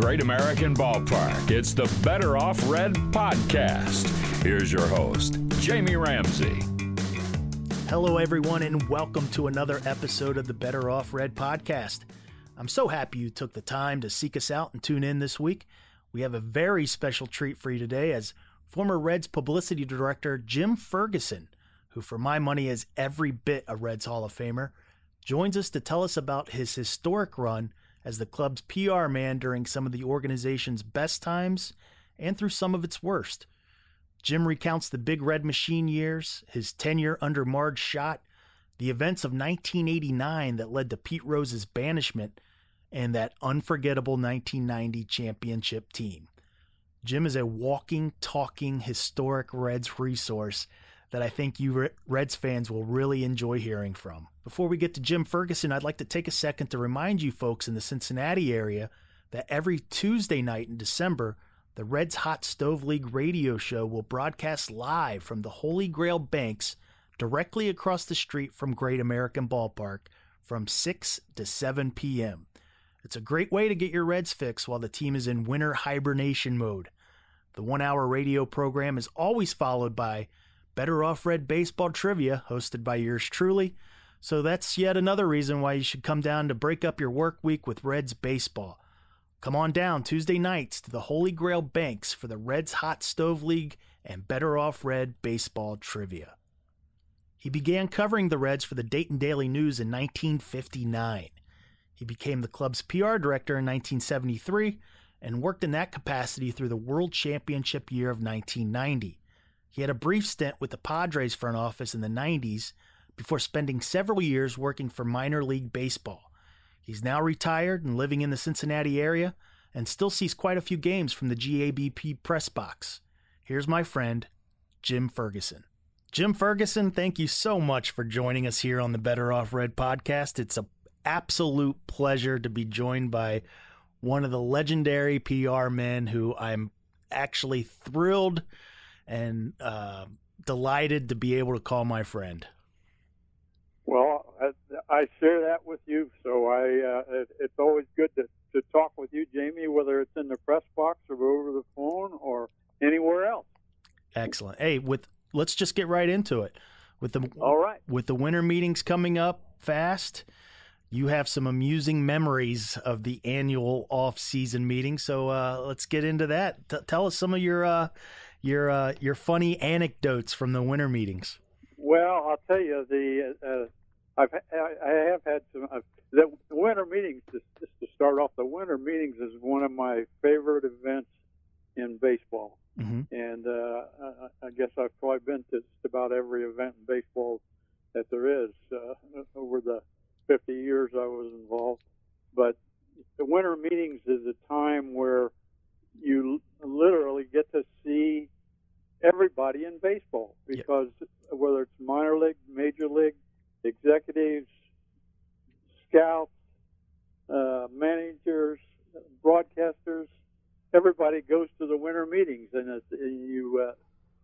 Great American Ballpark. It's the Better Off Red podcast. Here's your host, Jamie Ramsey. Hello, everyone, and welcome to another episode of the Better Off Red podcast. I'm so happy you took the time to seek us out and tune in this week. We have a very special treat for you today as former Reds publicity director Jim Ferguson, who for my money is every bit a Reds Hall of Famer, joins us to tell us about his historic run as the club's PR man during some of the organization's best times and through some of its worst. Jim recounts the Big Red Machine years, his tenure under Marge Schott, the events of 1989 that led to Pete Rose's banishment, and that unforgettable 1990 championship team. Jim is a walking, talking, historic Reds resource that I think you Reds fans will really enjoy hearing from. Before we get to Jim Ferguson, I'd like to take a second to remind you folks in the Cincinnati area that every Tuesday night in December, the Reds Hot Stove League radio show will broadcast live from the Holy Grail Banks directly across the street from Great American Ballpark from 6 to 7 p.m. It's a great way to get your Reds fix while the team is in winter hibernation mode. The one hour radio program is always followed by Better Off Red Baseball Trivia, hosted by yours truly. So that's yet another reason why you should come down to break up your work week with Reds baseball. Come on down Tuesday nights to the Holy Grail Banks for the Reds Hot Stove League and Better Off Red Baseball Trivia. He began covering the Reds for the Dayton Daily News in 1959. He became the club's PR director in 1973 and worked in that capacity through the World Championship year of 1990. He had a brief stint with the Padres front office in the 90s before spending several years working for minor league baseball. He's now retired and living in the Cincinnati area and still sees quite a few games from the GABP press box. Here's my friend, Jim Ferguson. Jim Ferguson, thank you so much for joining us here on the Better Off Red podcast. It's an absolute pleasure to be joined by one of the legendary PR men who I'm actually thrilled and uh, delighted to be able to call my friend. Well, I, I share that with you, so I uh, it, it's always good to, to talk with you, Jamie, whether it's in the press box or over the phone or anywhere else. Excellent. Hey, with let's just get right into it. With the all right with the winter meetings coming up fast, you have some amusing memories of the annual off-season meeting. So uh, let's get into that. T- tell us some of your uh, your uh, your funny anecdotes from the winter meetings. Well, I'll tell you the uh, I've I have had some uh, the winter meetings. Just, just to start off, the winter meetings is one of my favorite events in baseball, mm-hmm. and uh, I, I guess I've probably been to just about every event in baseball that there is uh, over the 50 years I was involved. But the winter meetings is a time where you literally get to see everybody in baseball because yep. whether it's minor league, major league, executives, scouts, uh, managers, broadcasters, everybody goes to the winter meetings, and you uh,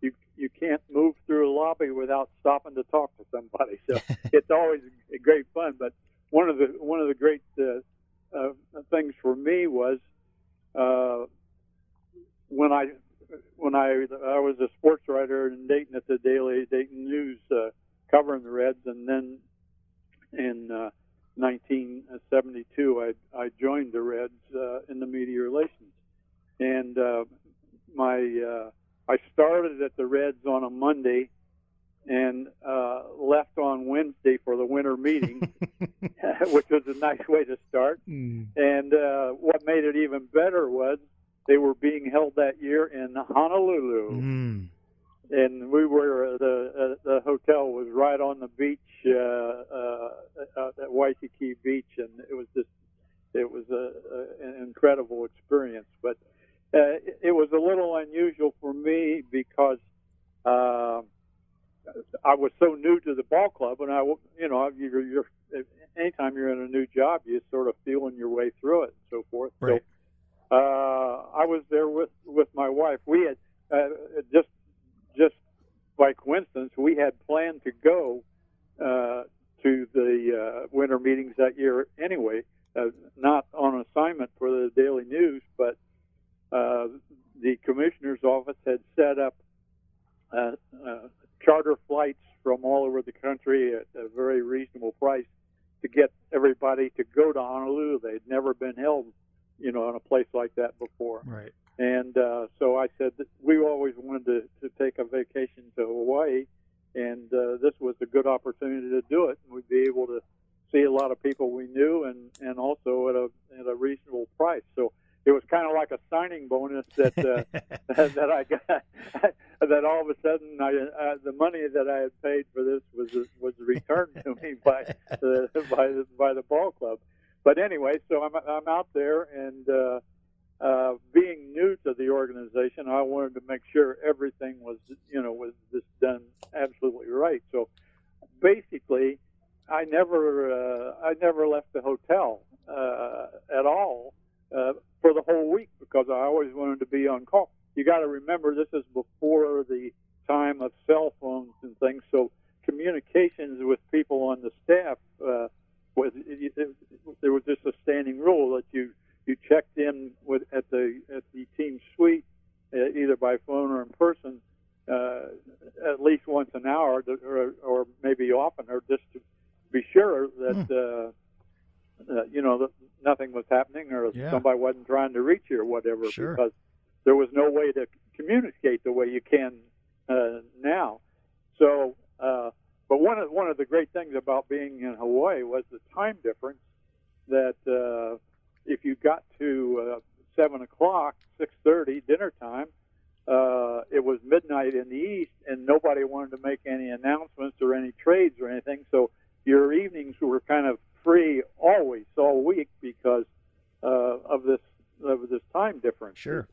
you you can't move through a lobby without stopping to talk to somebody. So it's always great fun. But one of the one of the great uh, uh, things for me was uh, when I when I I was a sports writer in Dayton at the Daily Dayton News, uh, covering the Reds, and then in uh, 1972 I I joined the Reds uh, in the media relations, and uh, my uh, I started at the Reds on a Monday and uh, left on Wednesday for the winter meeting, which was a nice way to start. Mm. And uh, what made it even better was they were being held that year in Honolulu. Mm. And we were uh, the uh, the hotel was right on the beach uh, uh, uh, at Waikiki Beach, and it was just it was a, a, an incredible experience. But uh, it, it was a little unusual for me because uh, I was so new to the ball club, and I you know you're, you're anytime you're in a new job, you're sort of feeling your way through it and so forth. Right. So uh, I was there with with my wife. We had uh, just just by coincidence we had planned to go uh, to the uh, winter meetings that year anyway. uh, not on assignment for the Daily News, but uh, the commissioner's office had set up uh, uh, charter flights from all over the country at a very reasonable price to get everybody to go to Honolulu. They'd never been held, you know, in a place like that before. Right. And uh, so I said we always wanted to, to take a vacation to Hawaii, and uh, this was a good opportunity to do it. And we'd be able to see a lot of people we knew, and and also at a at a reasonable price. So it was kind of like a signing bonus that uh, that I got. that all of a sudden, I, uh, the money that I had paid for this was was returned to me by the by the, by the ball club. But anyway, so I'm I'm out there and. Uh, uh, being new to the organization, I wanted to make sure everything was, you know, was just done absolutely right. So basically, I never, uh, I never left the hotel uh, at all uh, for the whole week because I always wanted to be on call. You got to remember this is before the time of cell phones and things, so communications with people on the staff uh, was it, it, there was just a standing rule that you you checked in with at the at the team suite uh, either by phone or in person uh, at least once an hour to, or, or maybe often or just to be sure that uh, uh, you know that nothing was happening or Yeah. somebody wasn't trying to reach you or whatever Sure. because there was no way to communicate the way you can uh, now. So, uh, but one of one of the great things about being in Hawaii was the time difference. That uh, if you got to uh, seven o'clock, six thirty, dinner time, uh, it was midnight in the east, and nobody wanted to make any announcements or any trades or anything. So your evenings were kind of free always, all week, because uh, of this of this time difference Sure.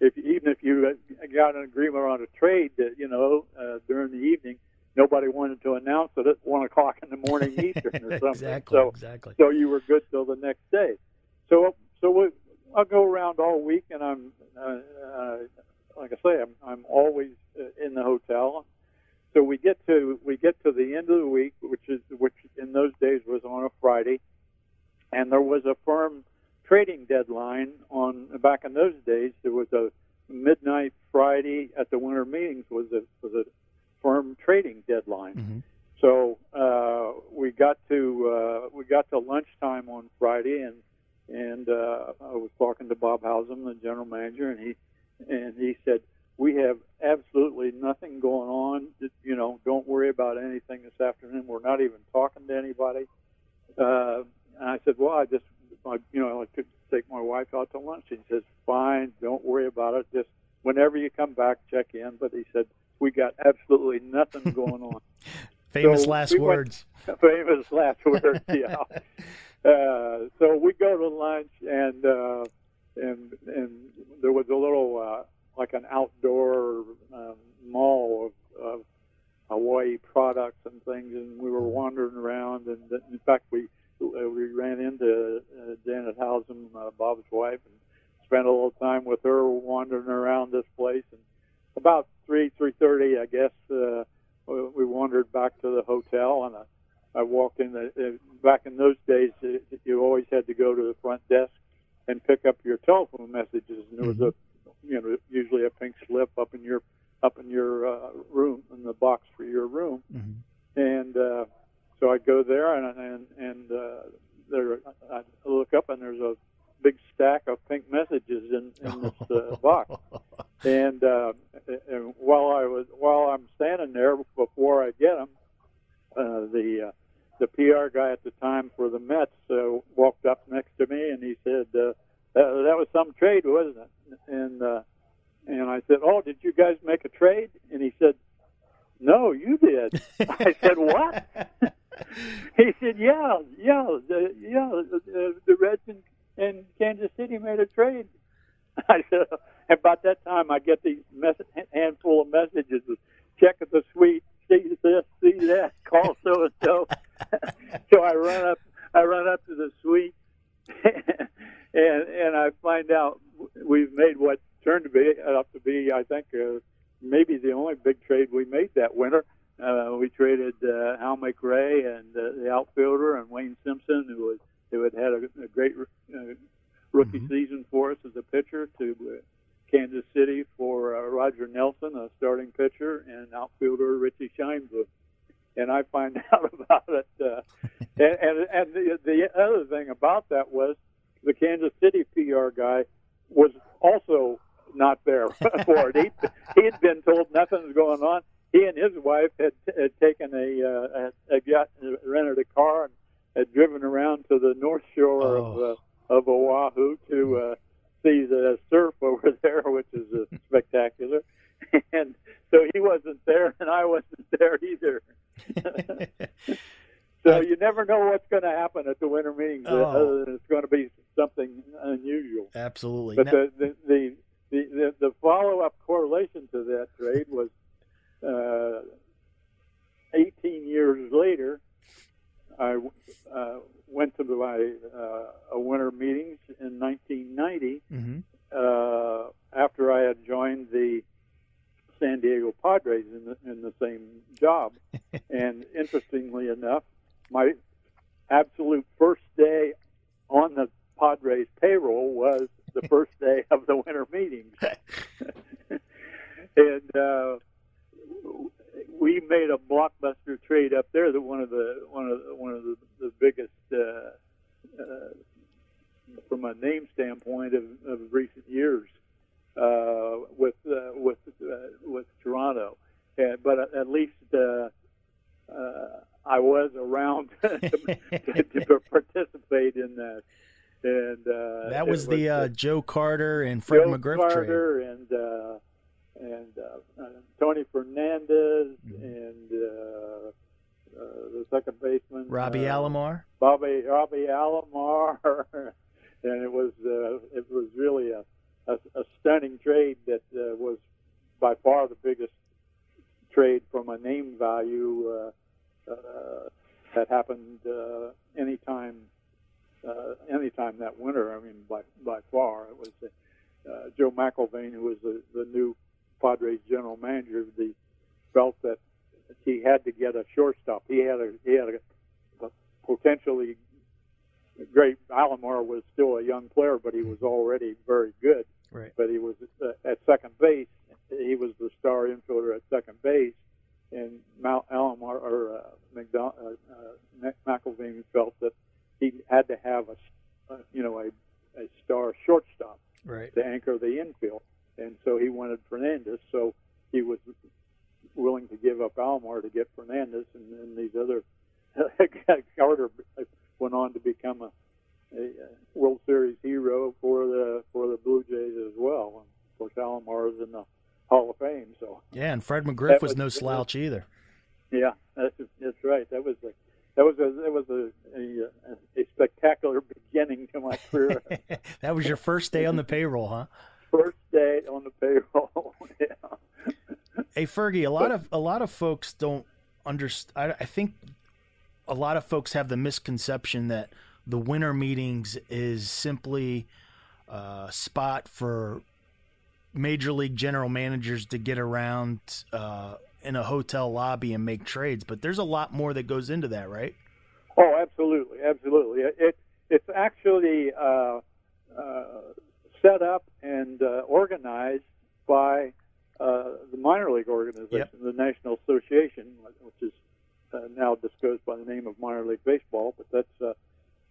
if even if you got an agreement on a trade that you know uh, during the evening, nobody wanted to announce it at one o'clock in the morning Eastern or something. exactly. So exactly. so you were good till the next day. So so we, I'll go around all week, and I'm uh, uh, like I say, I'm I'm always uh, in the hotel. So we get to we get to the end of the week, which is which in those days was on a Friday, and there was a firm trading deadline on back in those days. There was a midnight Friday at the winter meetings was a was a firm trading deadline. Mhm. So uh, we got to uh, we got to lunchtime on Friday, and and uh, I was talking to Bob Howsam, the general manager, and he and he said we have absolutely nothing going on. You know, don't worry about anything this afternoon. We're not even talking to anybody. Uh, and I said, well, I just I, you know I could take my wife out to lunch. He says, fine, don't worry about it. Just whenever you come back, check in. But he said we got absolutely nothing going on Famous so last we went- words. famous last words. Yeah. Uh, so we go to lunch, and uh, and and there was a little uh, like an outdoor um, mall of, of Hawaii products and things, and we were wandering around. And in fact, we we ran into uh, Janet Howsam, uh, Bob's wife, and spent a little time with her wandering around this place. And about three three thirty, I guess. Uh, we wandered back to the hotel and I, I walked in. The, uh, back in those days, uh, you always had to go to the front desk and pick up your telephone messages, and there was a, you know, usually a pink slip up in your up in your uh, room in the box for your room, Mhm. and uh, so I go there and and and uh, there I look up and there's a big stack of pink messages in, in this uh, box. And, uh, and while I was while I'm standing there before I get them, uh, the uh, the PR guy at the time for the Mets uh, walked up next to me and he said, uh, that, "That was some trade, wasn't it?" And uh, and I said, "Oh, did you guys make a trade?" And he said, "No, you did." I said, "What?" he said, "Yeah, yeah, the, yeah, the, the Reds and, and Kansas City made a trade." I said, about that time, I get these mess- handful of messages: check at the suite, see this, see that, call so and so. So I run up, I run up to the suite, and and I find out we've made what turned to be up to be, I think, uh, maybe the only big trade we made that winter. Uh, we traded uh, Hal McRae and uh, the outfielder and Wayne Simpson, who was who had had a, a great uh, rookie Mhm. season for us as a pitcher, to uh, Kansas City for uh, Roger Nelson, a starting pitcher, and outfielder Richie Scheinblum. And I find out about it. Uh, and and, and the, the other thing about that was the Kansas City PR guy was also not there for it. He he had been told nothing's going on. He and his wife had, had taken a, uh, a, a got rented a car and had driven around to the North Shore Oh. of uh, of Oahu to uh, see the surf over there, which is uh, spectacular. And so he wasn't there, and I wasn't there either. So you never know what's going to happen at the winter meetings, Oh. other than it's going to be something unusual. Absolutely. But the the, the, the, the follow up correlation to that trade was uh, 18 years later. I uh, went to my uh, a winter meetings in 1990 Mhm. uh, after I had joined the San Diego Padres in the, in the same job. and interestingly enough, my absolute first day on the Padres payroll was the first day of the winter meetings. and uh, we made a blockbuster trade up there that one of the one of the, one of the, the biggest uh, uh, from a name standpoint of, of recent years uh, with uh, with uh, with Toronto. And, but at, at least uh, uh, I was around to, to, to participate in that. And uh, that it was the uh, uh, Joe Carter and Fred Joe McGriff trade. Carter and uh, and uh, uh, Tony Fernandez Mhm. and uh, uh, the second baseman Robbie uh, Alomar. Bobby Robbie Alomar, and it was uh, it was really a, a, a stunning trade that uh, was by far the biggest trade from a name value uh, uh, that happened uh, anytime uh, anytime that winter. I mean, by by far, it was uh, Joe McIlvaine, who was the, the new Padres general manager. The felt that he had to get a shortstop. He had a he had a, a potentially great. Alomar was still a young player, but he was already very good. Right. But he was uh, at second base. He was the star infielder at second base, and Mal Alomar or uh, McDon- uh, uh, McIlvaine felt that he had to have a, uh, you know, a, a star shortstop Right. to anchor the infield, and so he wanted Fernandez. So he was willing to give up Almar to get Fernandez, and then these other Carter went on to become a, a, World Series hero for the for the Blue Jays as well. And of course, Alomar is in the Hall of Fame, so Yeah, and Fred McGriff was was- no slouch either. yeah, that's that's right. That was a that was a that was a a, a spectacular beginning to my career. that was your first day on the payroll, huh? First day on the payroll. yeah. Hey Fergie, a lot of a lot of folks don't understand. I, I think a lot of folks have the misconception that the winter meetings is simply a spot for major league general managers to get around uh, in a hotel lobby and make trades. But there's a lot more that goes into that, right? Oh, absolutely, absolutely. It, it it's actually uh, uh, set up and uh, organized by uh, the minor league organization, Yep. the National Association, which is uh, now disclosed by the name of minor league baseball. But that's uh,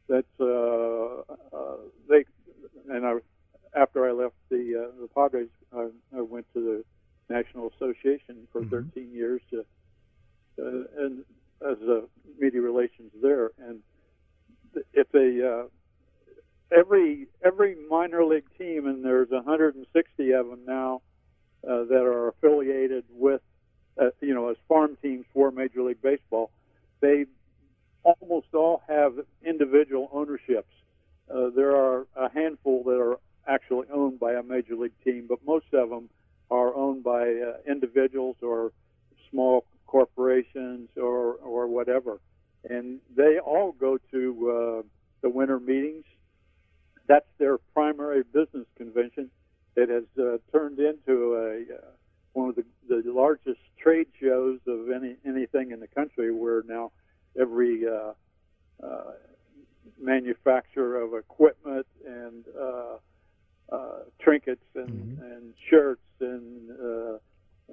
that's uh, uh, they and I after I left the uh, the Padres, I, I went to the National Association for Mhm. 13 years to uh, and as a media relations there, and it's a uh, every every minor league team, and there's 160 of them now uh, that are affiliated with, uh, you know, as farm teams for Major League Baseball. They almost all have individual ownerships. Uh, there are a handful that are actually owned by a major league team, but most of them are owned by uh, individuals or small corporations or or whatever, and they all go to uh, the winter meetings. That's their primary business convention. It has uh, turned into a uh, one of the, the largest trade shows of any anything in the country, where now every uh, uh, manu- manufacture of equipment and uh, uh, trinkets and, Mhm. and shirts and uh,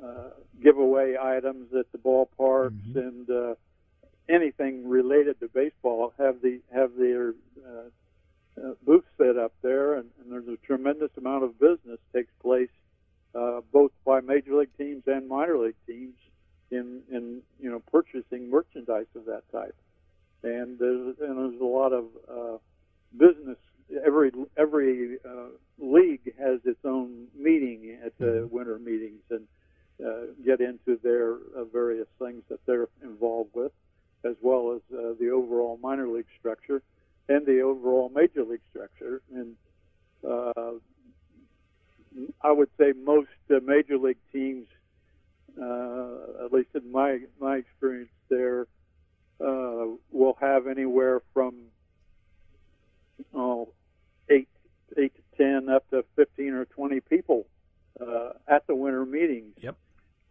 uh, giveaway items at the ballparks Mhm. and uh, anything related to baseball have the have their uh, uh, booths set up there, and, and there's a tremendous amount of business takes place uh, both by major league teams and minor league teams in in you know purchasing merchandise of that type. And there's and there's a lot of uh, business. Every every uh, league has its own meeting at the winter meetings and uh, get into their uh, various things that they're involved with, as well as uh, the overall minor league structure and the overall major league structure. And uh, I would say most uh, major league teams, uh, at least in my my experience there, uh, will have anywhere from oh, eight eight to ten up to fifteen or twenty people uh, at the winter meetings. Yep.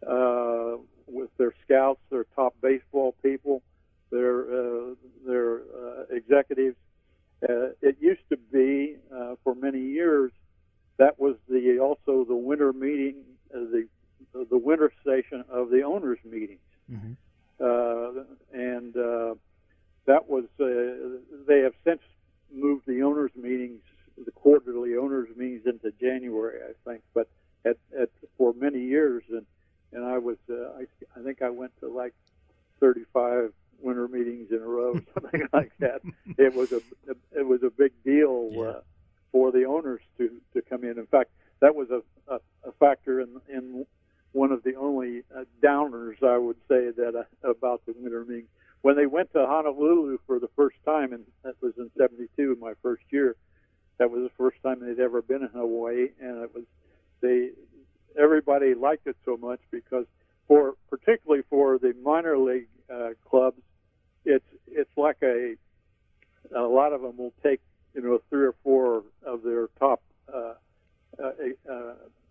Uh, with their scouts, their top baseball people, their uh, their uh, executives. Uh, it used to be uh, for many years that was the also the winter meeting, uh, the the winter station of the owners' meetings, hmm uh, and uh, that was uh, they have since moved the owners' meetings, the quarterly owners' meetings into January, I think. But at, at for many years, and and I was uh, I, I think I went to like 35 winter meetings in a row, something like that. It was a it was a big deal Yeah. uh, for the owners to to come in. In fact, that was a a, a factor in in one of the only uh, downers I would say that uh, about the winter meetings. When they went to Honolulu for the first time, and that was in '72, my first year. That was the first time they'd ever been in Hawaii, and it was they everybody liked it so much because for particularly for the minor league uh, clubs, it's it's like a a lot of them will take you know three or four of their top uh, uh, uh,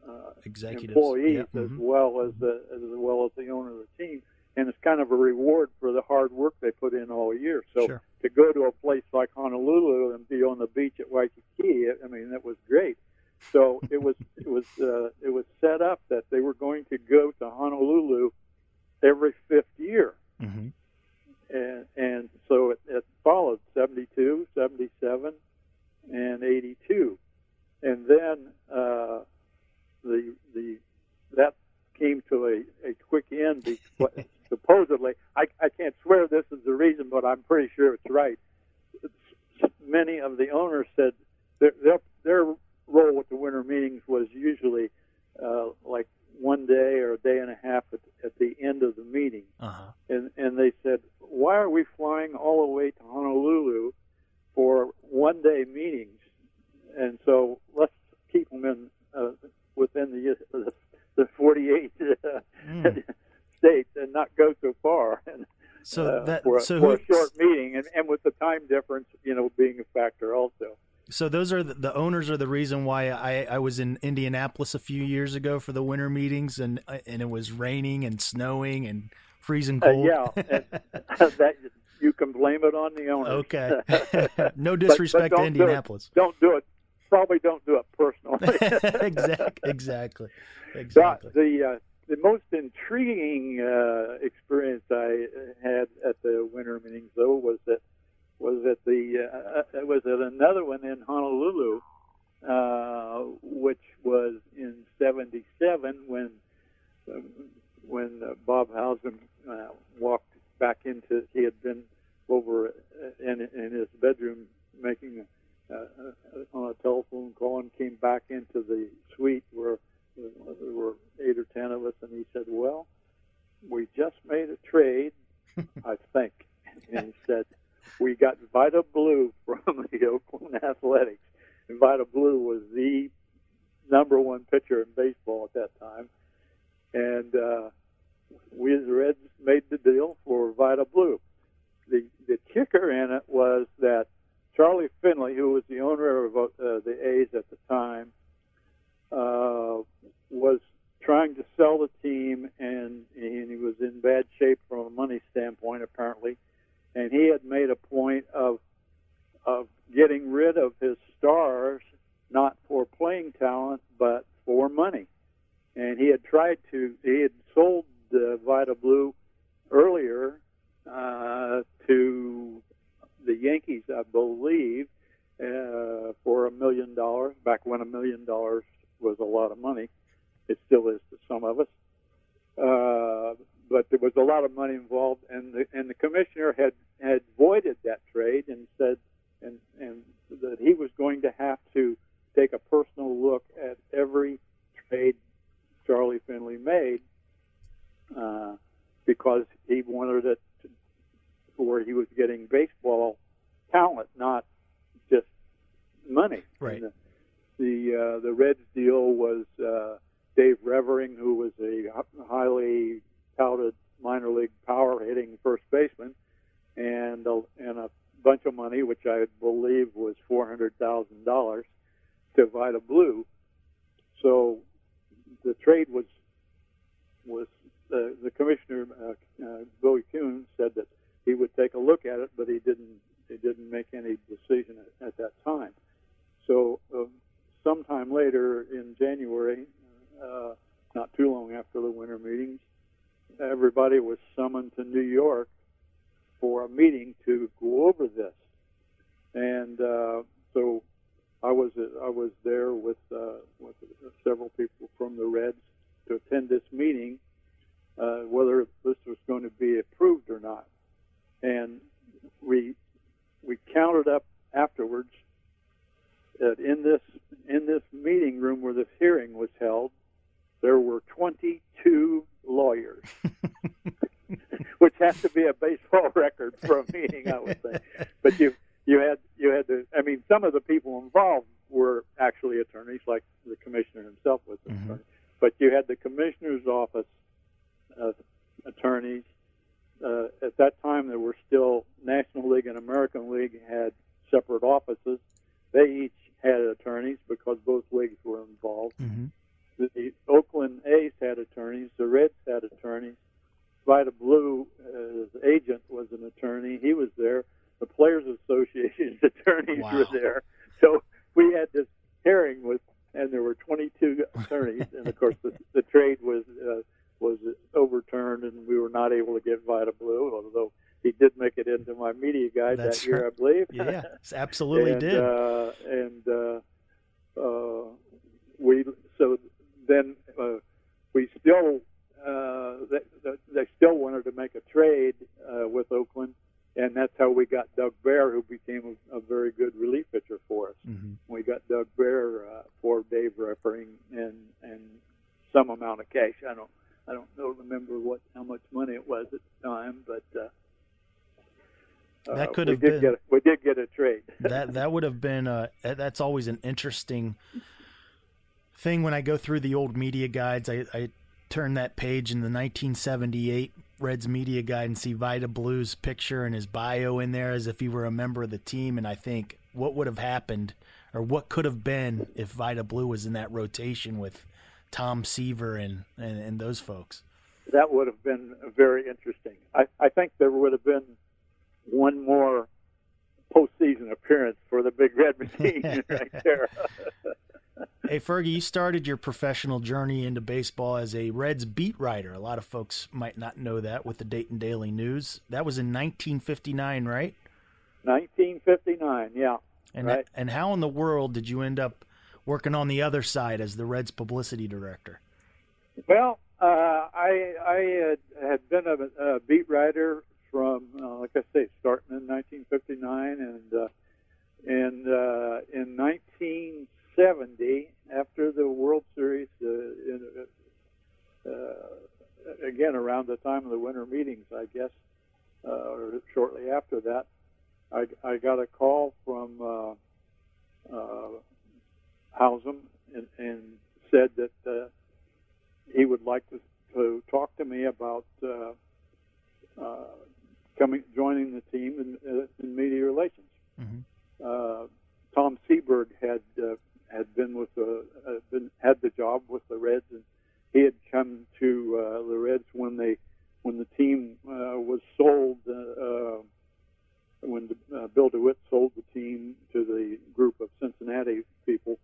uh, Executives. employees Yep. as well as the as well as the owner of the team, and it's kind of a reward for the hard work they put in all year. So Sure. to go to a place like Honolulu and be on the beach at Waikiki, I mean that was great. So it was it was uh, it was set up that they were going to go to Honolulu every fifth year Mhm. and and so it, it followed 72, 77, and 82, and then uh, the the that came to a, a quick end because supposedly I, I can't swear this is the reason, but I'm pretty sure it's right. Many of the owners said their their, their role with the winter meetings was usually uh, like one day or a day and a half at, at the end of the meeting Uh-huh. and and they said, "Why are we flying all the way to Honolulu for one day meetings?" And so let's keep them in uh, within the the, the 48 uh, Mm. states and not go so far. And, So uh, that for, a- so for a short meeting, and, and with the time difference, you know, being a factor also. so those are the, the owners are the reason why I, I was in Indianapolis a few years ago for the winter meetings and uh, and it was raining and snowing and freezing Uh, cold. yeah, and that you can blame it on the owners. okay. no disrespect but to don't do. Indianapolis. Don't do it. Probably don't do it personally. exactly. Exactly. Exactly. the, uh, the most intriguing uh, experience I had at the winter meetings, though, was that was at the uh, uh, was at another one in Honolulu, uh, which was in '77 when when Bob Howsam uh, walked back into he had been over in in his bedroom making on a telephone call and came back into the suite where there were eight or ten of us, and he said, "Well, we just made a trade, I think." And he said, "We got Vida Blue from the Oakland Athletics, and Vida Blue was the number one pitcher in baseball at that time, and uh, we as the Reds made the deal for Vida Blue. The the kicker in it was that Charlie Finley, who was the owner of uh, the A's at the time." Uh, was trying to sell the team, and, and he was in bad shape from a money standpoint, apparently. And he had made a point of of getting rid of his stars, not for playing talent, but for money. And he had tried to, he had sold the Vida Blue earlier uh, to the Yankees, I believe, uh, for a million dollars. Back when a million dollars a lot of money, it still is to some of us. Uh, but there was a lot of money involved, and the and the commissioner had had voided that trade and said, and and that he was going to have to take a personal look at every trade Charlie Finley made uh, because he wanted it absolutely and, did. Uh, and uh, uh, we so then uh, we still uh, they, they still wanted to make a trade uh, with Oakland, and that's how we got Doug Bair, who became a, a very good relief pitcher for us. hmm We got Doug Bair uh, for Dave Revering and and some amount of cash. I don't I don't know remember what how much money it was at the time, but. Uh, That could we have did been- Get a, we did get a trade. that that would have been uh that's always an interesting thing when I go through the old media guides. I, I turn that page in the 1978 Reds media guide and see Vida Blue's picture and his bio in there as if he were a member of the team, and I think what would have happened or what could have been if Vida Blue was in that rotation with Tom Seaver and and, and those folks. that would have been very interesting. I, I think there would have been one more postseason appearance for the Big Red Machine right there. Hey Fergie, you started your professional journey into baseball as a Reds beat writer. A lot of folks might not know that with the Dayton Daily News. That was in 1959, right? 1959, yeah. And Right. and how in the world did you end up working on the other side as the Reds publicity director? Well, uh, I I had, had been a, a beat writer from, uh, like I say, starting in 1959, and uh, and uh, in 1970, after the World Series, uh, in, uh, again around the time of the winter meetings, I guess, uh, or shortly after that, I, I got a call from uh, uh, Howsam and, and said that. Uh, he would like to, to talk to me about uh, uh, coming joining the team in, uh, in media relations. Mm-hmm. Uh, Tom Seberg had uh, had been with the had, been, had the job with the Reds, and he had come to uh, the Reds when they when the team was sold when uh, Bill DeWitt sold the team to the group of Cincinnati people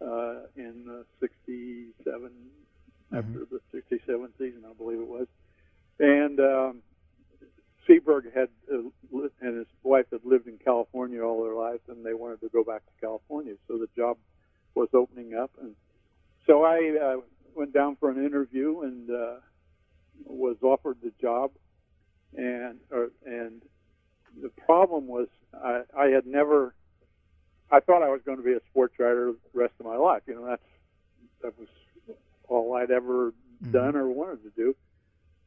uh, in uh, 67, mm-hmm. after the 67 season, I believe it was. And um, Seaberg had uh, li- and his wife had lived in California all their lives, and they wanted to go back to California. So the job was opening up, and so I uh, went down for an interview and uh, was offered the job. And or, and the problem was I, I had never. I thought I was going to be a sports writer the rest of my life. You know, that's that was all I'd ever Mhm. done or wanted to do.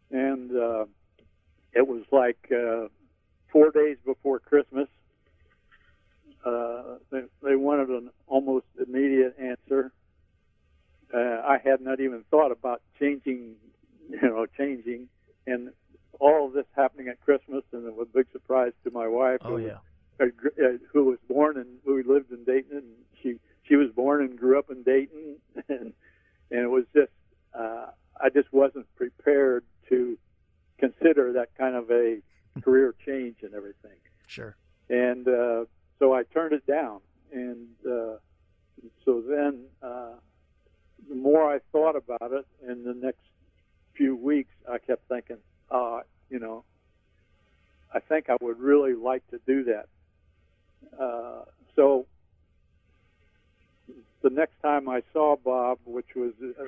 And uh, it was like uh, four days before Christmas. Uh, they, they wanted an almost immediate answer. Uh, I had not even thought about changing, you know, changing, and all of this happening at Christmas, and it was a big surprise to my wife. Oh who yeah. gr- uh, who was born and who lived in Dayton, and she she was born and grew up in Dayton, and and it was just uh, I just wasn't prepared to consider that kind of a career change and everything, Sure. and uh, so I turned it down, and uh, so then uh, the more I thought about it, in the next few weeks, I kept thinking, uh, you know, I think I would really like to do that. Uh, so the next time I saw Bob, which was uh,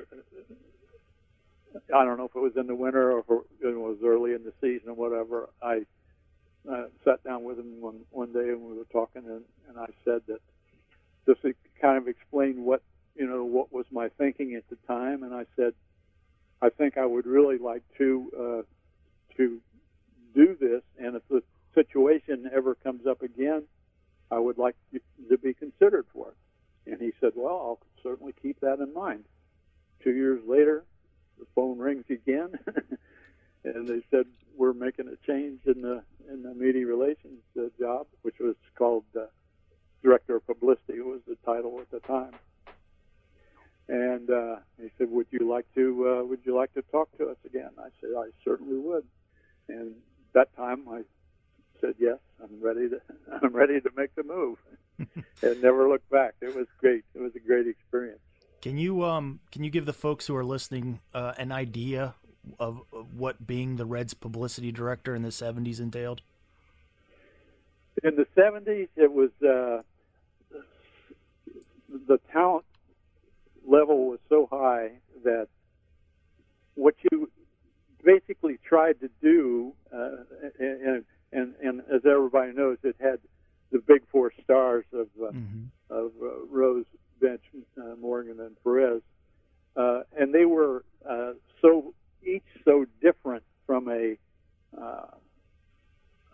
I don't know if it was in the winter or if it was early in the season or whatever, I uh, sat down with him one one day and we were talking, and, and I said that to kind of explain what you know what was my thinking at the time, and I said I think I would really like to uh, to do this, and if the situation ever comes up again, I would like to be considered for it. And he said, Well, I'll certainly keep that in mind. Two years later, the phone rings again, and they said, We're making a change in the in the media relations uh, job, which was called uh, Director of Publicity, was the title at the time. And uh, he said, "Would you like to uh, Would you like to talk to us again?" I said, "I certainly would." And that time, I said, "Yes, I'm ready to I'm ready to make the move," and never looked back. It was great. It was a great experience. Can you um can you give the folks who are listening uh, an idea of, of what being the Reds publicity director in the '70s entailed? In the '70s, it was uh, the talent level was so high that what you basically tried to do, uh, and, and and as everybody knows, it had the big four stars of uh, Mm-hmm. of uh, Rose, Bench, uh, Morgan, and Perez, uh, and they were uh, so each so different from a uh,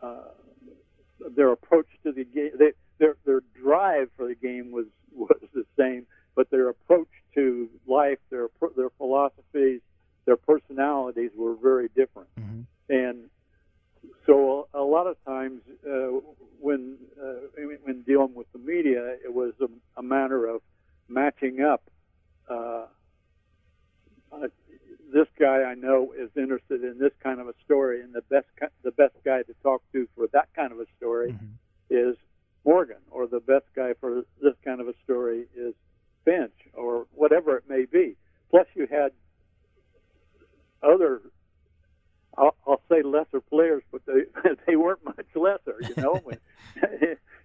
uh, their approach to the game. They, their their drive for the game was was the same, but their approach to life, their their philosophies, their personalities were very different. Mm-hmm. And so a, a lot of times uh, when uh, when dealing with the media, it was a, a matter of matching up. Uh, uh, this guy I know is interested in this kind of a story, and the best the best guy to talk to for that kind of a story Mhm. is Morgan, or the best guy for this kind of a story is Finch, or whatever it may be. Plus, you had other, I'll, I'll say lesser players, but they they weren't much lesser, you know, when,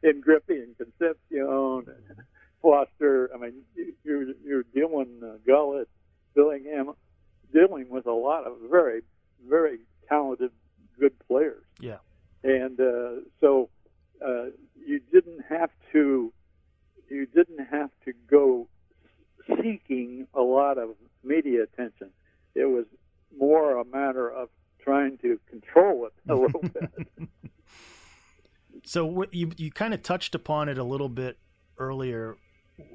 in Griffey and Concepcion and Foster. I mean, you- you're you're dealing uh, Gullett, Billingham, dealing with a lot of very very talented, good players Yeah. and uh, so uh, you didn't have to you didn't have to go seeking a lot of media attention. It was more a matter of trying to control it a little bit. So what you you kind of touched upon it a little bit earlier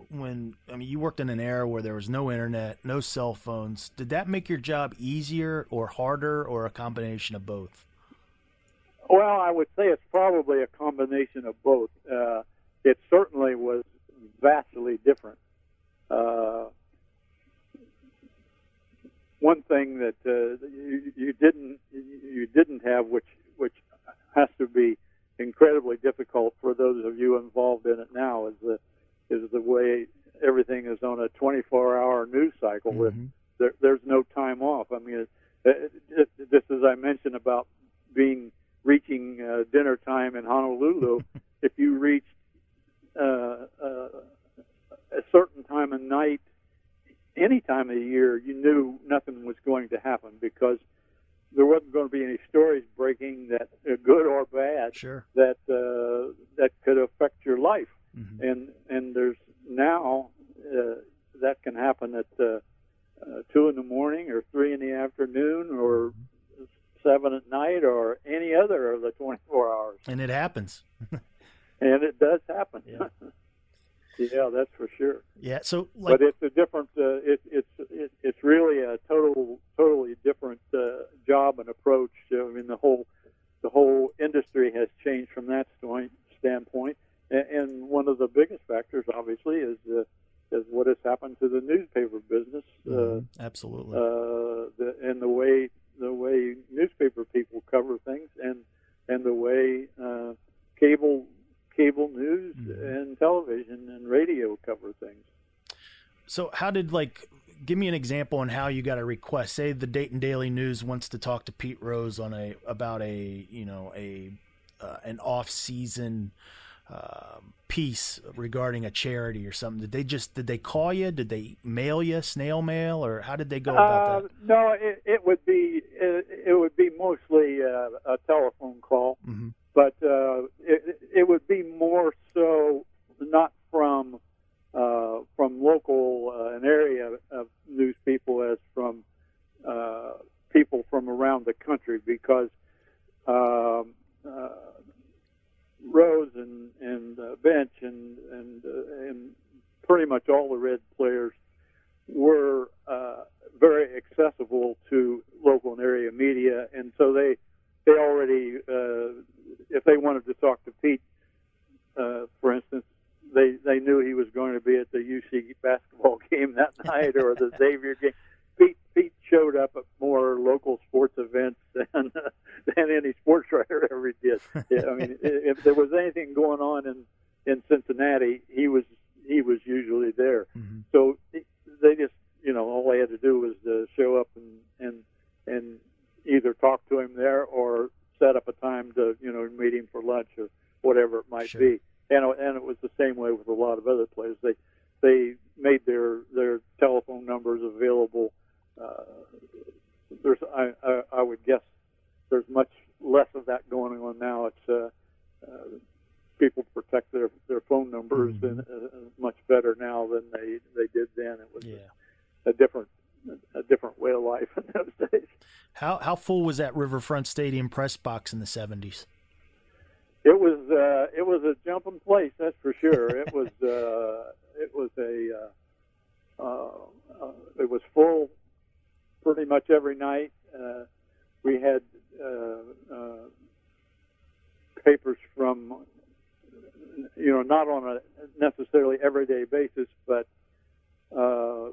when I mean you worked in an era where there was no internet, no cell phones. Did that make your job easier or harder or a combination of both? Well, I would say it's probably a combination of both. Uh, it certainly was vastly different. Uh, one thing that uh, you, you didn't you didn't have, which which has to be incredibly difficult for those of you involved in it now, is the is the way everything is on a 24-hour news cycle with Mhm. there, there's no time off. I mean, it, it, just as I mentioned about being reaching uh, dinner time in Honolulu, if you reached uh, uh, a certain time of night, any time of the year, you knew nothing was going to happen because there wasn't going to be any stories breaking that uh, good or bad Sure. that uh, that could affect your life. Mhm. And and there's now uh, that can happen at uh, uh, two in the morning or three in the afternoon or seven at night or any other of the 24 hours. And it happens. And it does happen. Yeah. Yeah, that's for sure. Yeah. So like but it's a different. Uh, it, it's it, it's really a total totally different uh, job and approach. I mean, the whole the whole industry has changed from that standpoint. And, and one of the biggest factors, obviously, is uh, is what has happened to the newspaper business. Mhm. absolutely. Uh, uh, the, and the way the way newspaper people cover things, and and the way uh, cable cable news Mhm. and television and radio cover things. So how did like give me an example on how you got a request? Say the Dayton Daily News wants to talk to Pete Rose on a about a you know a uh, an off season um piece regarding a charity or something. Did they just did they call you? Did they mail you snail mail or how did they go about Uh, that? no, it, it would be it, it would be mostly uh, a telephone call, hmm but uh, it, it would be more so not from uh, from local uh, an area of news people as from uh, people from around the country because um, Rose and and uh, Bench and and uh, and pretty much all the Red players were uh, very accessible to local and area media, and so they they already uh, if they wanted to talk to Pete, uh, for instance, they they knew he was going to be at the UC basketball game that night or the Xavier game. Showed up at more local sports events than than any sports writer ever did. Yeah, I mean, if there was anything going on in in Cincinnati, he was he was usually there. hmm So they just, you know, all they had to do was uh, show up and and and either talk to him there or set up a time to, you know, meet him for lunch or whatever it might Sure. be. And and it was the same way with a lot of other players. They they made their their telephone numbers available. Uh, there's I, I I would guess there's much less of that going on now. It's uh, uh, people protect their their phone numbers Mhm. and uh, much better now than they they did then. It was Yeah. a different a different way of life in those days. How how full was that Riverfront Stadium press box in the seventies? It was uh, it was a jumping place, that's for sure. It was uh, it was a uh, uh, uh, it was full pretty much every night. Uh, we had uh, uh, papers from you know not on a necessarily everyday basis, but uh,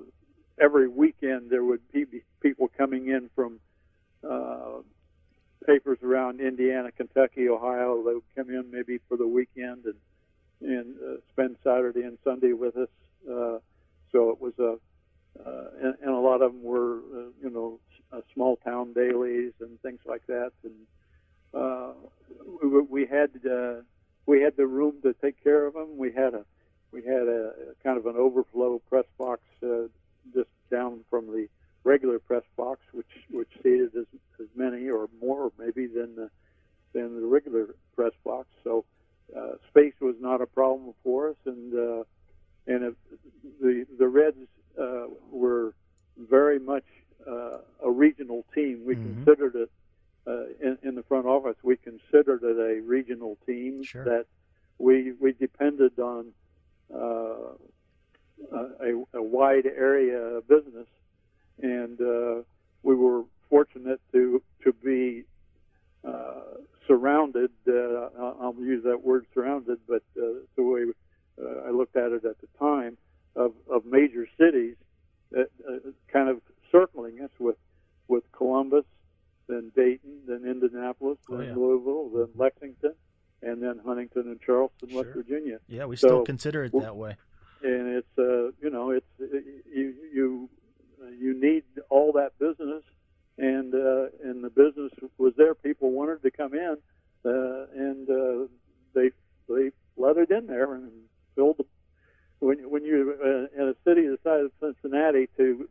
every weekend there would be people coming in from uh, papers around Indiana, Kentucky, Ohio. They would come in maybe for the weekend and and uh, spend Saturday and Sunday with us. Uh, so it was a uh, and, and a lot of them were uh, you know uh, small town dailies and things like that. And uh, we, we had uh, we had the room to take care of them. We had a we had a, a kind of an overflow press box uh, just down from the regular press box, which which seated as, as many or more maybe than the than the regular press box. So uh, space was not a problem for us, and uh, and if the the Reds uh, were very much uh, a regional team. We Mhm. considered it uh, in, in the front office. We considered it a regional team Sure. that we we depended on uh, a, a wide area of business, and uh, we were fortunate to to be uh, surrounded. Uh, I'll I'll use that word surrounded, but uh, the way uh, I looked at it at the time of, of major cities, that, uh, kind of circling us with with Columbus, then Dayton, then Indianapolis, Oh, then yeah. Louisville, then Lexington, and then Huntington and Charleston, West Virginia Yeah, we So- still consider it that way. and it's uh, you know it's you you you need all that business, and uh, and the business was there. People wanted to come in, uh, and uh, they they let it in there and filled the. When when you're uh, in a city the size of Cincinnati to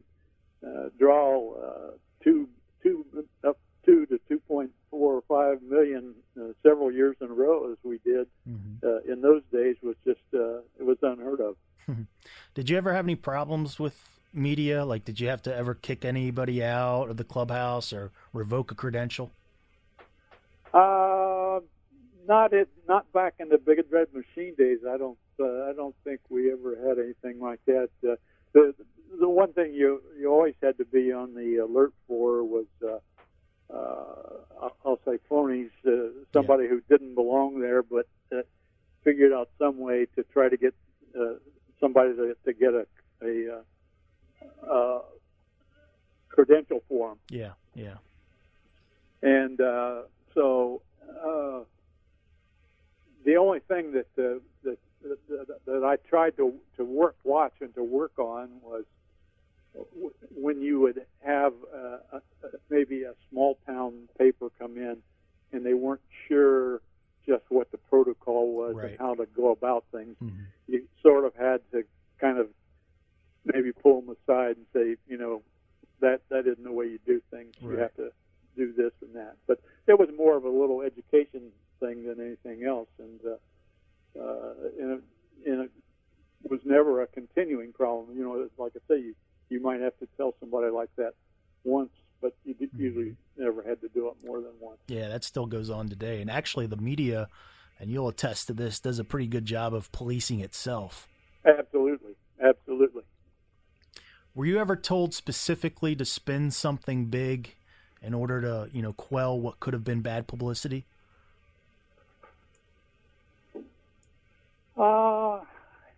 uh, draw uh, two two up two to two point four or five million uh, several years in a row as we did Mhm. uh, in those days was just uh, it was unheard of. Did you ever have any problems with media? Like, did you have to ever kick anybody out of the clubhouse or revoke a credential? Uh, not it, not back in the Big Red Machine days. I don't, uh, I don't think we ever had anything like that. Uh, the the one thing you you always had to be on the alert for was, uh, uh, I'll- say phonies, uh, somebody who didn't belong there, but uh, figured out some way to try to get uh, somebody to, to get a a uh, uh, credential for them. Yeah, yeah. And uh, so uh, the only thing that, uh, that, that that I tried to to work, watch, and to work on was when you would have uh, a, maybe a small town paper come in, and they weren't sure just what the protocol was Right. and how to go about things. Mhm. You sort of had to kind of maybe pull them aside and say, you know, that that isn't the way you do things. You have to do this and that. But it was more of a little education thing than anything else, and uh, uh, and, it, and it was never a continuing problem. You know, like I say, you you might have to tell somebody like that once, but you d- usually never had to do it more than once. Yeah, that still goes on today. And actually, the media, and you'll attest to this, does a pretty good job of policing itself. Absolutely, absolutely. Were you ever told specifically to spin something big in order to, you know, quell what could have been bad publicity? Uh,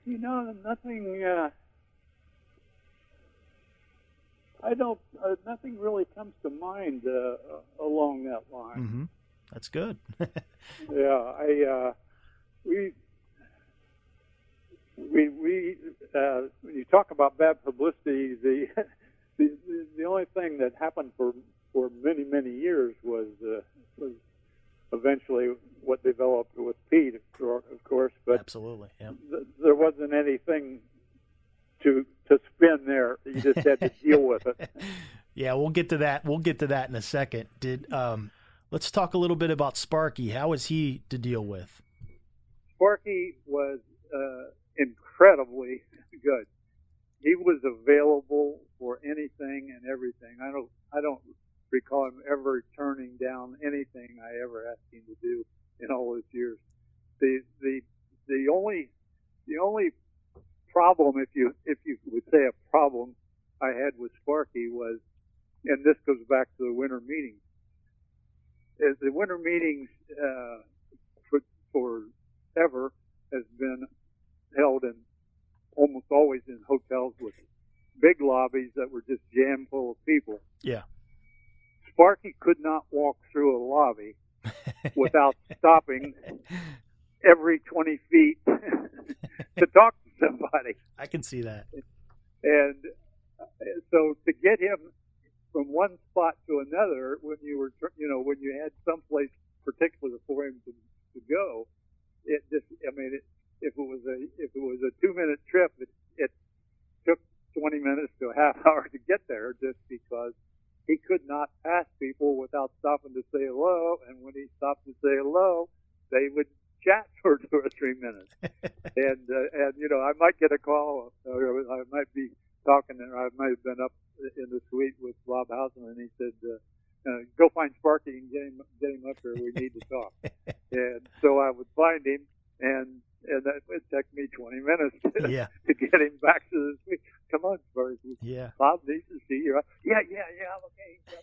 you know, nothing. Uh, I don't. Uh, nothing really comes to mind uh, along that line. Mm-hmm. That's good. Yeah, I. Uh, we. We we uh, when you talk about bad publicity, the, the the only thing that happened for for many many years was uh, was eventually what developed with Pete, of cour- of course, but Absolutely. Yeah. th- there wasn't anything to to spin there. You just had to deal with it. Yeah, we'll get to that. We'll get to that in a second. Did um let's talk a little bit about Sparky. How was he to deal with? Sparky was uh, incredibly good. He was available for anything and everything. I don't I don't recall him ever turning down anything I ever asked him to do in all those years. The the the only the only problem if you if you would say a problem I had with Sparky was and this goes back to the winter meetings. Is the winter meetings uh, for, for ever has been held in almost always in hotels with big lobbies that were just jammed full of people. Yeah. Sparky could not walk through a lobby without stopping every 20 feet to talk to somebody. I can see that. And so to get him from one spot to another when you were, you know, when you had someplace particular for him to, to go, it just, I mean, it, if it was a, if it was a two minute trip, it, it took 20 minutes to a half hour to get there just because he could not pass people without stopping to say hello. And when he stopped to say hello, they would chat for two or three minutes. and uh, and you know, I might get a call, or I might be talking, and I might have been up in the suite with Bob Howsam, and he said, uh, uh, "Go find Sparky and get him get him up here. We need to talk." and so I would find him, and and that would take me 20 minutes to, Yeah. to get him back to the suite. Come on, Sparky. Yeah. Bob needs to see you. Yeah, yeah, yeah.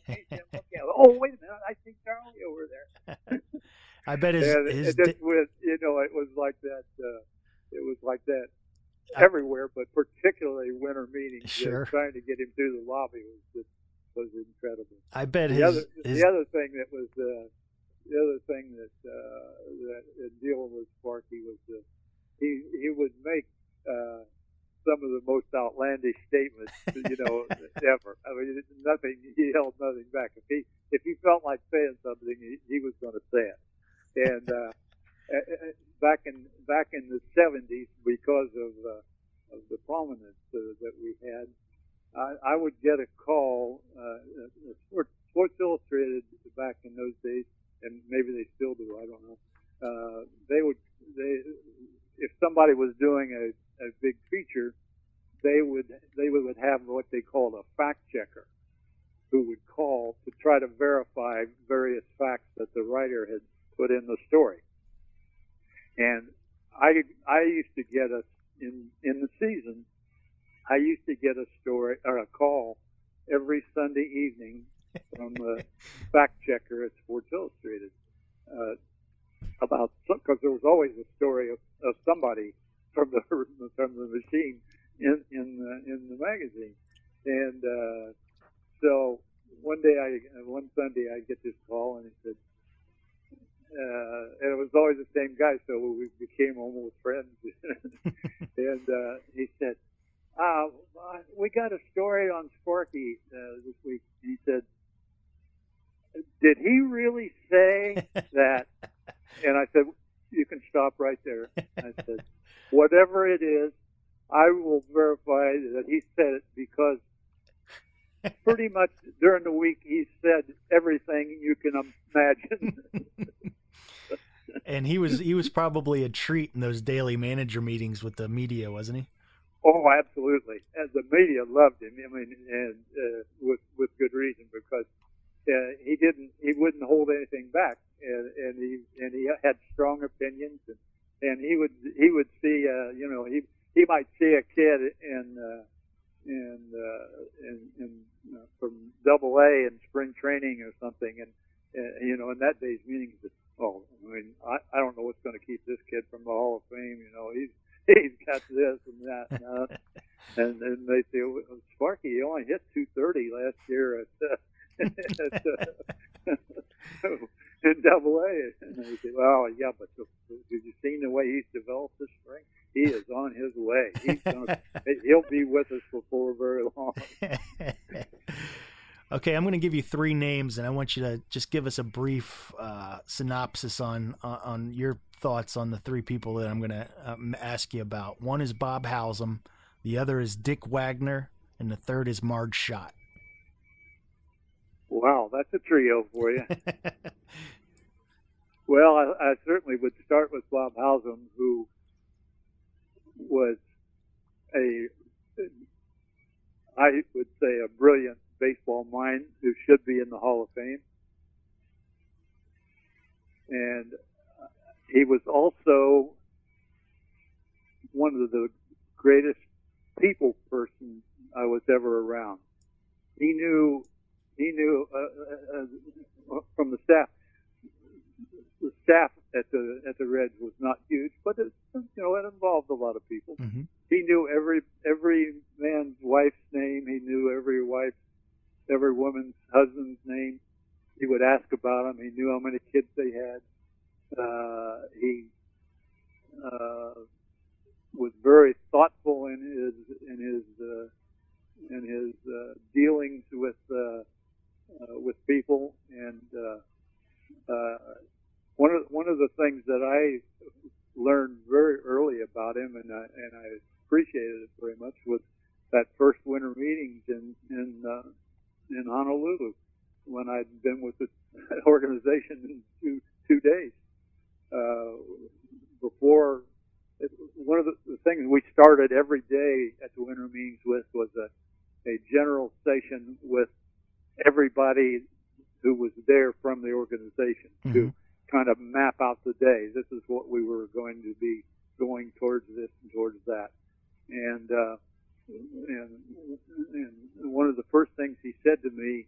Okay, okay. Oh, wait a minute. I see Charlie over there. I bet his and his it just was, you know, it was like that. Uh, it was like that I- everywhere, but particularly winter meetings. Sure. trying to get him through the lobby was just was incredible. I bet The his, other his the other thing that was uh, the other thing that uh, that in dealing with Sparky was he he would make uh, some of the most outlandish statements, you know, ever. I mean, nothing. He held nothing back. If he if he felt like saying something, he, he was going to say it. And uh, back in back in the '70s, because of uh, of the prominence uh, that we had, I, I would get a call. Uh, Sports Illustrated back in those days, and maybe they still do. I don't know. Uh, they would they if somebody was doing a, a big feature, they would they would have what they called a fact checker, who would call to try to verify various facts that the writer had put in the story. And I I used to get a in in the season, I used to get a story or a call every Sunday evening from the fact checker at Sports Illustrated. Uh, about because there was always a story of, of somebody from the from the machine in in the, in the magazine, and uh, so one day I one Sunday I get this call and he said, uh, and it was always the same guy, so we became almost friends. and uh, he said, uh, "We got a story on Sparky uh, this week." He said, "Did he really say that and I said, you can stop right there. I said, whatever it is, I will verify that he said it because pretty much during the week he said everything you can imagine. and he was he was probably a treat in those daily manager meetings with the media, wasn't he? Oh, absolutely. And the media loved him. I mean, and uh, with with good reason because uh, he didn't he wouldn't hold anything back. And, and he and he had strong opinions and and he would he would see uh, you know he he might see a kid in uh, in uh, in, in uh, from Double A in spring training or something. And uh, you know in that day's meetings oh I mean I I don't know what's going to keep this kid from the Hall of Fame you know he's he's got this and that and that and and they say well, Sparky he only hit 230 last year at, uh, at uh, in Double A. And they say, "Well, yeah, but the, have you seen the way he's developed this spring? He is on his way. He's gonna, he'll be with us before very long." okay, I'm going to give you three names, and I want you to just give us a brief uh, synopsis on on your thoughts on the three people that I'm going to um, ask you about. One is Bob Howsam, the other is Dick Wagner, and the third is Marge Schott. Wow, that's a trio for you. well, I, I, certainly would start with Bob Howsam, who was a, I would say, a brilliant baseball mind who should be in the Hall of Fame. And he was also one of the greatest people person I was ever around. He knew he knew uh, uh, uh, from the staff. The staff at the at the Reds was not huge, but it, you know it involved a lot of people. Mm-hmm. He knew every every man's wife's name. He knew every wife, every woman's husband's name. He would ask about them. He knew how many kids they had. Uh, he uh, was very thoughtful in his in his uh, in his uh, dealings with uh, uh, with people. And uh, uh, one of one of the things that I learned very early about him, and I, and I appreciated it very much, was that first winter meetings in in uh, in Honolulu when I'd been with the organization in two two days. Uh, before it, one of the, the things we started every day at the winter meetings with was a a general session with everybody who was there from the organization mm-hmm. to kind of map day. This is what we were going to be going towards this and towards that. And, uh, and, and one of the first things he said to me,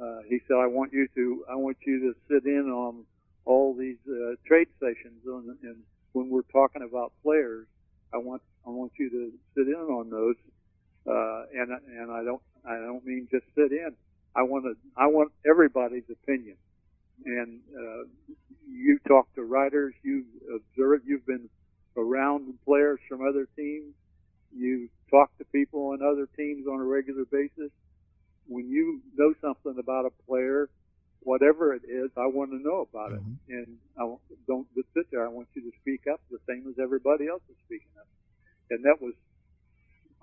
uh, he said, I want you to, I want you to sit in on all these, uh, trade sessions and, and when we're talking about players, I want, I want you to sit in on those. Uh, and, and I don't, I don't mean just sit in. I want to, I want everybody's opinion. And talk to writers, you've observed, you've been around players from other teams. you talk to people on other teams on a regular basis. When you know something about a player, whatever it is, I want to know about Mhm. it. And I don't just sit there. I want you to speak up the same as everybody else is speaking up. And that was,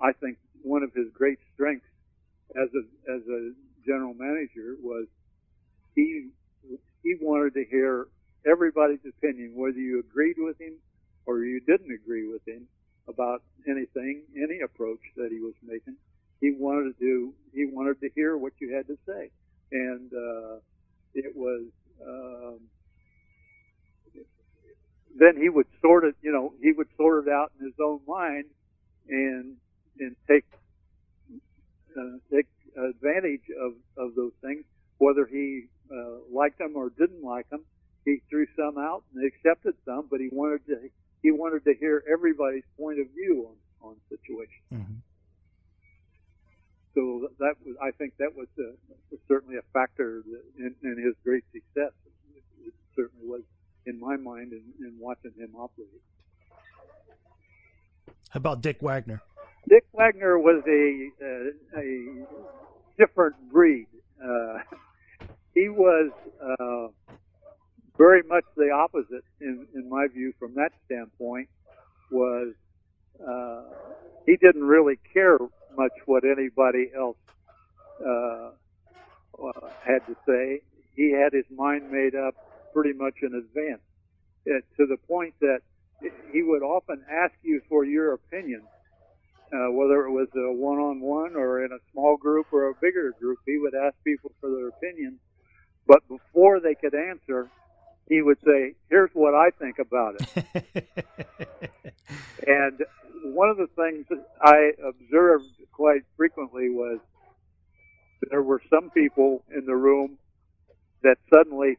I think, one of his great strengths as a as a general manager was he he wanted to hear everybody's opinion, whether you agreed with him or you didn't agree with him about anything, any approach that he was making. He wanted to do, he wanted to hear what you had to say, and uh, it was. Um, then he would sort it, you know, he would sort it out in his own mind, and and take uh, take advantage of of those things, whether he uh, liked them or didn't like them. He threw some out and accepted some, but he wanted to he wanted to hear everybody's point of view on on situations. Mhm. So that was, I think, that was uh, certainly a factor in, in his great success. It, it certainly was in my mind in, in watching him operate. How about Dick Wagner? Dick Wagner was a uh, a different breed. Uh, he was uh, very much the opposite, in in my view, from that standpoint. Was uh, he didn't really care much what anybody else uh, uh, had to say. He had his mind made up pretty much in advance, uh, to the point that he would often ask you for your opinion uh, whether it was a one-on-one or in a small group or a bigger group, he would ask people for their opinion. But before they could answer, he would say, "Here's what I think about it." and one of the things that I observed quite frequently was there were some people in the room that suddenly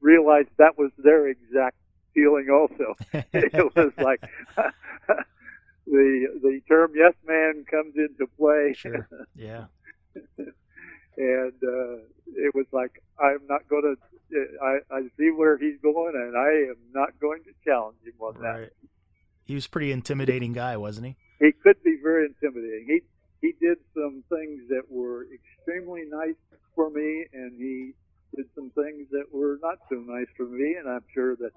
realized that was their exact feeling also. it was like the the term "yes man" comes into play, sure. Yeah. And uh, it was like I'm not going to. I I see where he's going, and I am not going to challenge him on that. Right. He was a pretty intimidating guy, wasn't he? He could be very intimidating. He he did some things that were extremely nice for me, and he did some things that were not so nice for me, and I'm sure that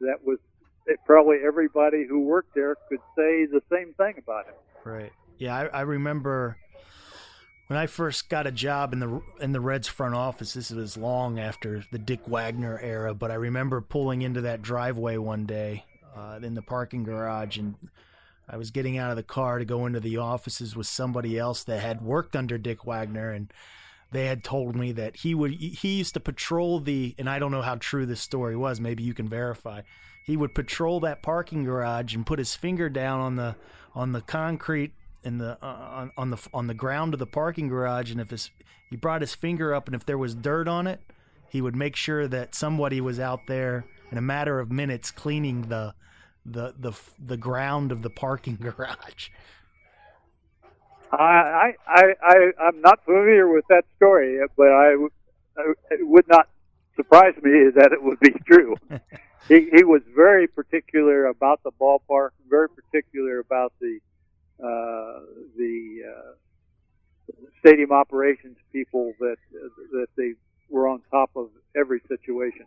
that was that probably everybody who worked there could say the same thing about him. Right. Yeah, I, I remember when I first got a job in the in the Reds front office. This was long after the Dick Wagner era, but I remember pulling into that driveway one day uh, in the parking garage, and I was getting out of the car to go into the offices with somebody else that had worked under Dick Wagner, and they had told me that he would he used to patrol the and I don't know how true this story was. Maybe you can verify. He would patrol that parking garage and put his finger down on the on the concrete in the uh, on, on the on the ground of the parking garage, and if his he brought his finger up, and if there was dirt on it, he would make sure that somebody was out there in a matter of minutes cleaning the the the the ground of the parking garage. I I I I'm not familiar with that story, but I, I it would not surprise me that it would be true. he he was very particular about the ballpark, very particular about the the uh, stadium operations people that that they were on top of every situation.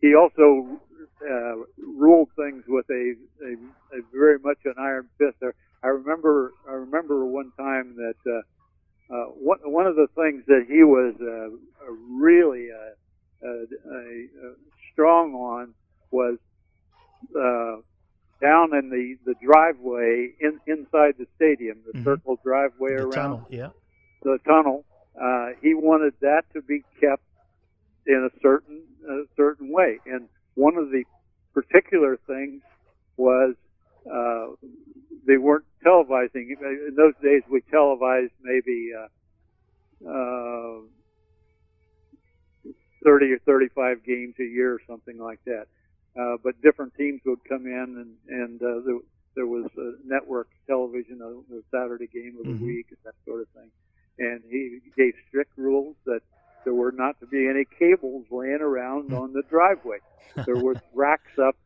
He also uh, ruled things with a, a, a very much an iron fist. I remember I remember one time that uh, uh, one one of the things that he was uh, really uh, uh, strong on was uh, down in the, the driveway in, inside the stadium, the Mhm. circle driveway The around tunnel, yeah. the tunnel. Uh, he wanted that to be kept in a certain a certain way, and one of the particular things was uh, they weren't televising. In those days, we televised maybe uh, uh, 30 or 35 games a year or something like that. Uh, but different teams would come in, and, and uh, there, there was a network television, a, a Saturday game of the Mhm. week, and that sort of thing. And he gave strict rules that there were not to be any cables laying around on the driveway. There were racks up,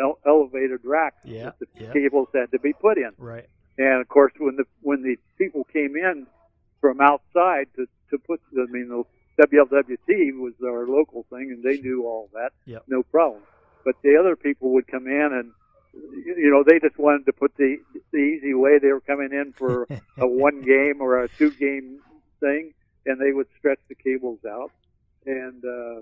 ele- elevated racks Yeah, that the yeah. cables had to be put in. Right. and of course, when the when the people came in from outside to to put, I mean, the WLWT was our local thing, and they knew all that, Yep. no problem. But the other people would come in and you know they just wanted to put the the easy way. They were coming in for a one game or a two game thing, and they would stretch the cables out, and uh,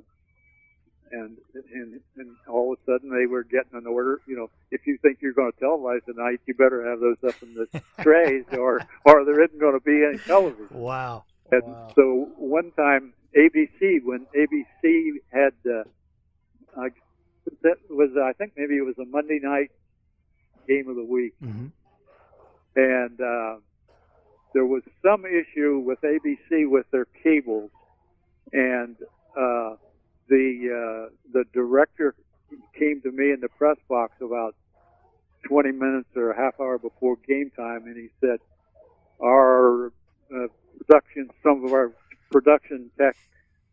and and and all of a sudden they were getting an order. You know, if you think you're going to televise tonight, you better have those up in the trays, or or there isn't going to be any television. Wow. And Wow. so one time, ABC, when ABC had, uh, I, that was, I think maybe it was a Monday night game of the week, hmm and uh, there was some issue with ABC with their cables, and uh, the uh, the director came to me in the press box about 20 minutes or a half hour before game time, and he said, "Our uh, production, some of our production tech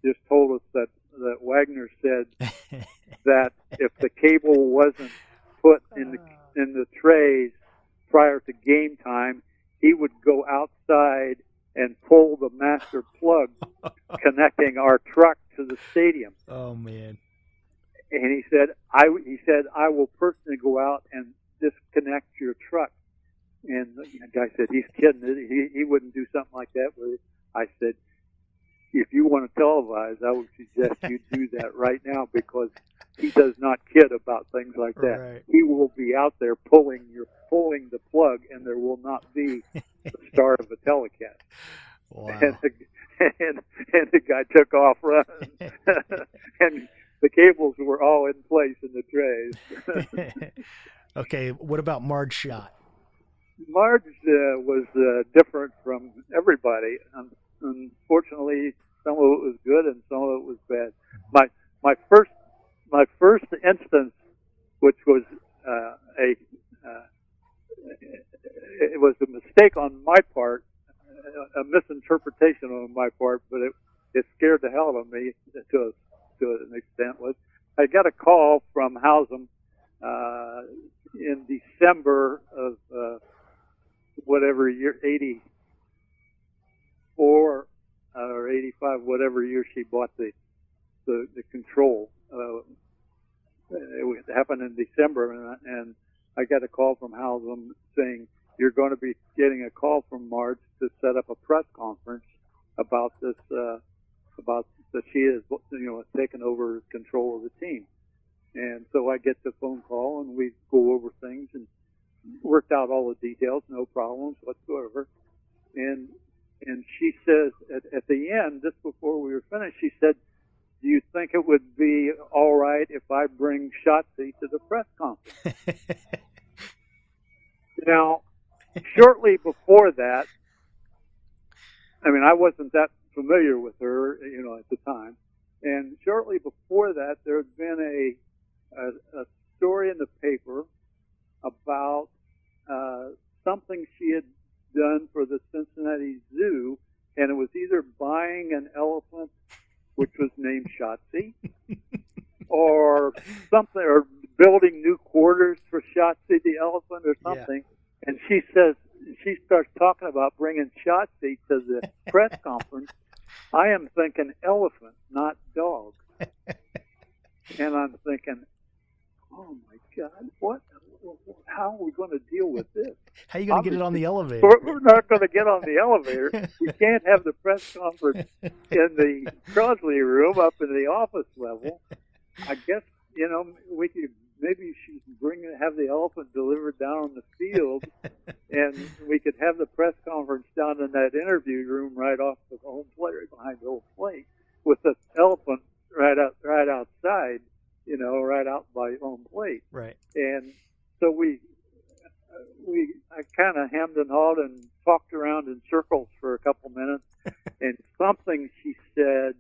just told us that that Wagner said that if the cable wasn't put in the oh. in the trays prior to game time, he would go outside and pull the master plug connecting our truck to the stadium. oh man. And he said, I he said I will personally go out and disconnect your truck. And the guy said he's kidding. He he wouldn't do something like that. But I said, if you want to televise, I would suggest you do that right now because he does not kid about things like that. Right. He will be out there pulling your pulling the plug, and there will not be the start of a telecast. Wow. And, the, and and the guy took off running, and the cables were all in place in the trays. okay. What about Marge Schott? Marge uh, was uh, different from everybody. Un unfortunately, How you gonna get it on the elevator? We're, we're not going to get on the elevator. We can't have the press conference in the Crosley room up in the office level. I guess you know we could maybe she could bring have the elephant delivered down on the field, and we could have the press conference down in that interview room right off the home plate, right behind the home plate, with the elephant right out right outside, you know, right out by home plate Right. and so we kind of hemmed and hawed and talked around in circles for a couple minutes, and something she said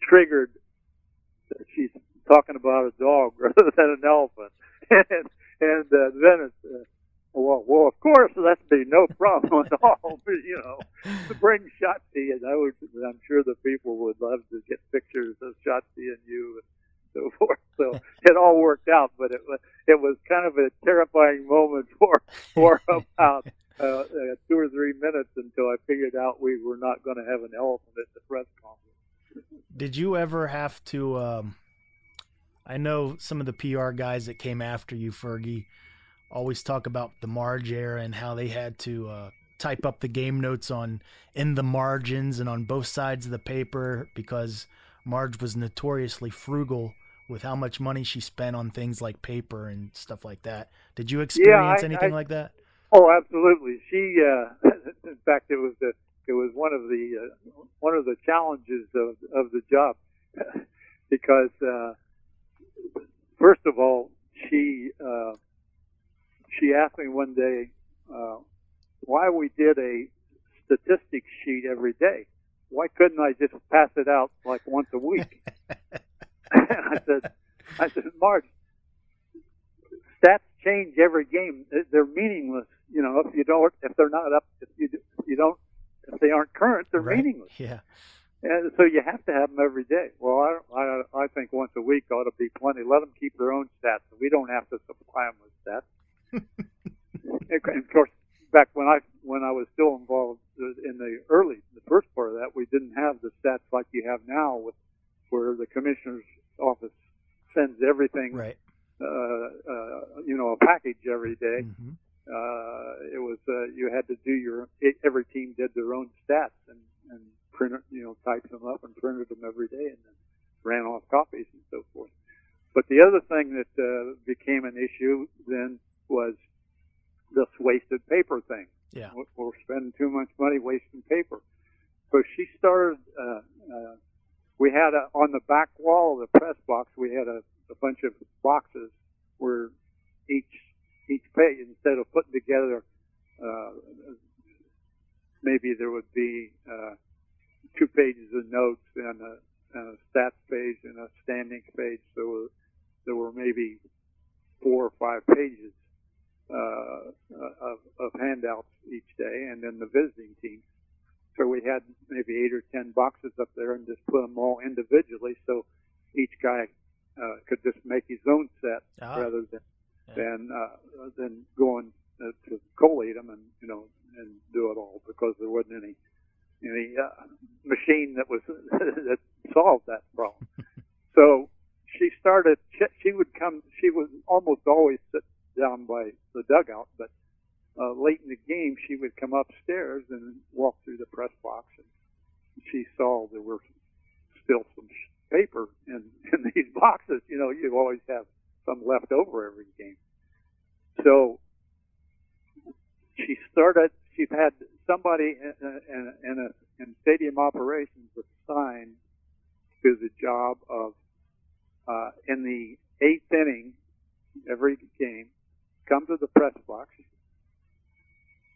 triggered that she's talking about a dog rather than an elephant, and and uh, then it's. Uh, well, well, of course, that'd be no problem at all. But, you know, to bring Schottzie, and I would, I'm sure the people would love to get pictures of Schottzie and you and so forth. So it all worked out, but it was it was kind of a terrifying moment for for about uh, uh, two or three minutes until I figured out we were not going to have an elephant at the press conference. Did you ever have to? Um, I know some of the PR guys that came after you, Fergie, always talk about the Marge era and how they had to uh, type up the game notes on in the margins and on both sides of the paper because Marge was notoriously frugal with how much money she spent on things like paper and stuff like that. Did you experience yeah, I, anything I, like that? Oh, absolutely. She, uh, in fact, it was the it was one of the uh, one of the challenges of of the job because uh, first of all, she uh, she asked me one day uh, why we did a statistics sheet every day. Why couldn't I just pass it out like once a week? I said, I said, Marge, stats change every game. They're meaningless. You know, if you don't, if they're not up, if you if you don't, if they aren't current, they're right. meaningless. Yeah. And so you have to have them every day. Well, I, I, I think once a week ought to be plenty. Let them keep their own stats. We don't have to supply them with stats. and of course, back when I when I was still involved uh, in the early the first part of that, we didn't have the stats like you have now with where the commissioner's office sends everything, right? Uh, uh, you know, a package every day. Mm-hmm. Uh, it was uh, you had to do your every team did their own stats and and printed you know typed them up and printed them every day and then ran off copies and so forth. But the other thing that uh, became an issue then was this wasted paper thing. Yeah, we're spending too much money wasting paper. So she started. Uh, uh, we had a, on the back wall of the press box. We had a, a bunch of boxes where each each page, instead of putting together, uh, maybe there would be uh, two pages of notes and a, and a stats page and a standings page. So there were maybe four or five pages uh, of, of handouts each day, and then the visiting team. So we had maybe eight or ten boxes up there, and just put them all individually, so each guy uh, could just make his own set Ah. rather than Yeah. than uh, than going uh, to collate them and you know and do it all because there wasn't any any uh, machine that was that solved that problem. so she started. She, she would come. She would almost always sit down by the dugout, but uh, late in the game, she would come upstairs and walk through the press box, and she saw there were still some paper in in these boxes. You know, you always have some left over every game. So she started. She had somebody in, in, in, a, in stadium operations assigned to the job of uh, in the eighth inning every game, come to the press box,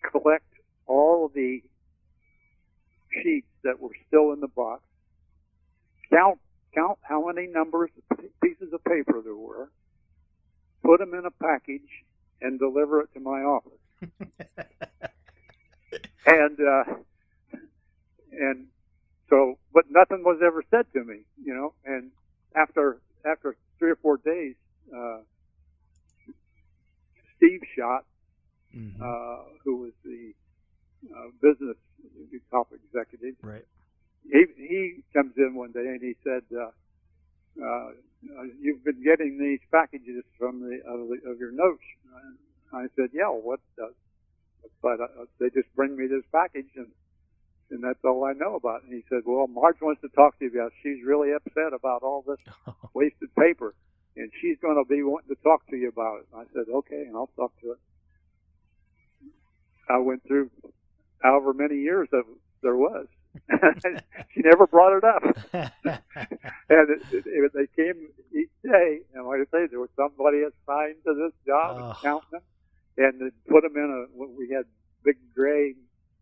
collect all the sheets that were still in the box, count count how many numbers pieces of paper there were, put them in a package, and deliver it to my office. and uh, and so, but nothing was ever said to me, you know. And after after three or four days, uh, Steve Schott, Mhm. uh, who was the uh, business top executive, right. he he comes in one day and he said, uh, uh, "You've been getting these packages from the of, the, of your notes." And I said, "Yeah, what?" Uh, but uh, they just bring me this package and and that's all I know about. it. And he said, "Well, Marge wants to talk to you about. She's really upset about all this wasted paper, and she's going to be wanting to talk to you about it." And I said, "Okay, and I'll talk to her." I went through however many years of there was. she never brought it up, and it, it, it, they came each day. And like I say, there was somebody assigned to this job Oh. and counting them, and they put them in a. We had big gray,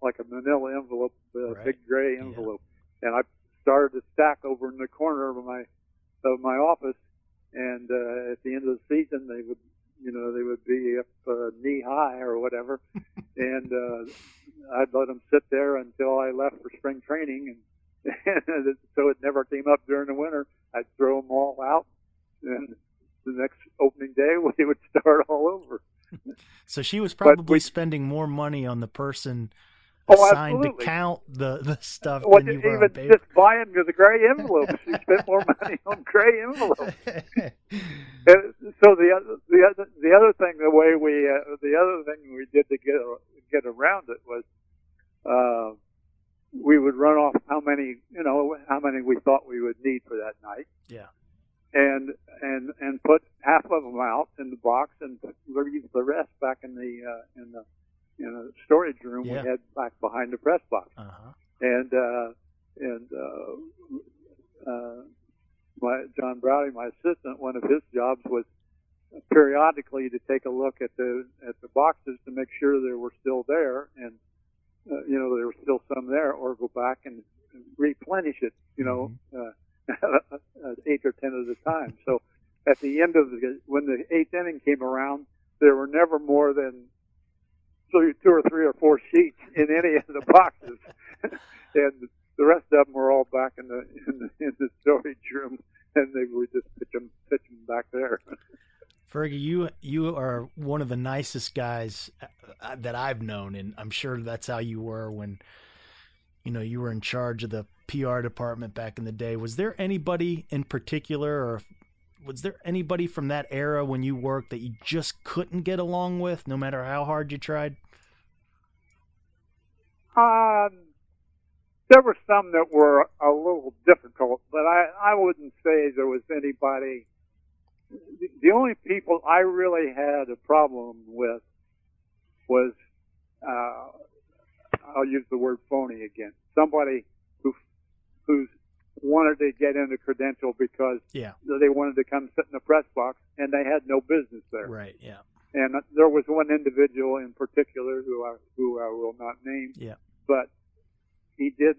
like a Manila envelope, a Right. big gray envelope, and I started to stack over in the corner of my of my office. And uh, at the end of the season, they would, you know, they would be up uh, knee high or whatever, and uh, I'd let them sit there until I left for spring training, and so it never came up during the winter. I'd throw them all out and the next opening day we would start all over. So she was probably we- spending more money on the person Oh, assigned to absolutely. count the, the stuff What, than you were on even paper. just buying the gray envelopes, she spent more money on gray envelopes. And so the other, the other, the other thing, the way we, uh, the other thing we did to get get around it was, uh, we would run off how many, you know, how many we thought we would need for that night. Yeah. And and and put half of them out in the box and leave the rest back in the uh, in the in a storage room Yeah. we had back behind the press box uh-huh. and uh, and uh, uh, my John Browdy, my assistant, one of his jobs was periodically to take a look at the at the boxes to make sure they were still there, and uh, you know there was still some there, or go back and replenish it, you know, uh, eight or ten at a time. So at the end of the when the eighth inning came around, there were never more than two, two or three or four sheets in any of the boxes, and the rest of them were all back in the in the, in the storage room, and they would just pitch them back there. Fergie, you you are one of the nicest guys uh, that I've known, and I'm sure that's how you were when you know you were in charge of the PR department back in the day. Was there anybody in particular, or was there anybody from that era when you worked that you just couldn't get along with, no matter how hard you tried? Um, there were some that were a little difficult, but I I wouldn't say there was anybody. The- only people I really had a problem with was uh, I'll use the word phony again. Somebody who who's wanted to get into credential because Yeah, they wanted to come sit in the press box and they had no business there. right. Yeah, And there was one individual in particular who I who I will not name. Yeah. But he did.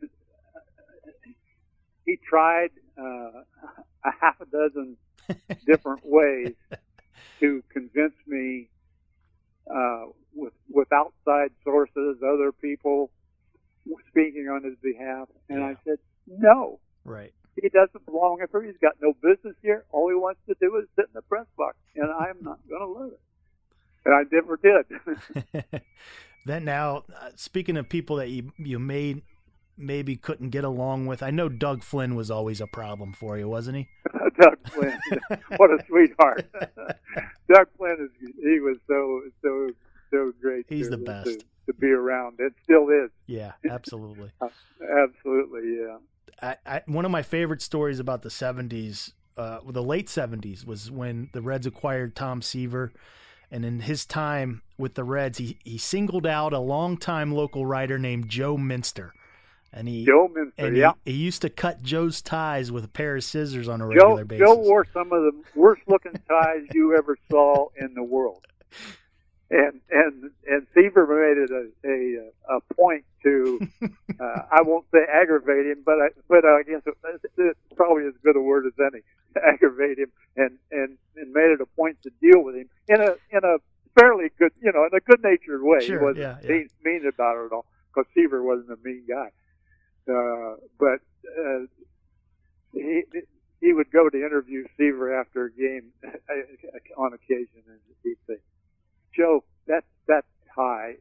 He tried uh, a half a dozen different ways to convince me uh, with with outside sources, other people speaking on his behalf, and I said no. Right. He doesn't belong here. He's got no business here. All he wants to do is sit in the press box, and I'm not going to let it. And I never did. then now, uh, speaking of people that you you made maybe couldn't get along with, I know Doug Flynn was always a problem for you, wasn't he? Doug Flynn, what a sweetheart. Doug Flynn is he was so so so great. He's the best. to, to be around. It still is. Yeah, absolutely. Absolutely, yeah. I, I, one of my favorite stories about the 70s, uh, the late 70s, was when the Reds acquired Tom Seaver. And in his time with the Reds, he, he singled out a longtime local writer named Joe Minster. And he, Joe Minster, and yeah. he, he used to cut Joe's ties with a pair of scissors on a Joe regular basis. Joe wore some of the worst looking ties you ever saw in the world. And and and Seaver made it a a, a point to uh, I won't say aggravate him, but I but I guess it, it's probably as good a word as any aggravate him and and and made it a point to deal with him in a in a fairly good you know in a good natured way. Sure, he wasn't yeah, yeah. Mean, mean about it at all because Seaver wasn't a mean guy. Uh, but uh, he he would go to interview Seaver after a game on occasion, and he'd say, "Joe, that that tie,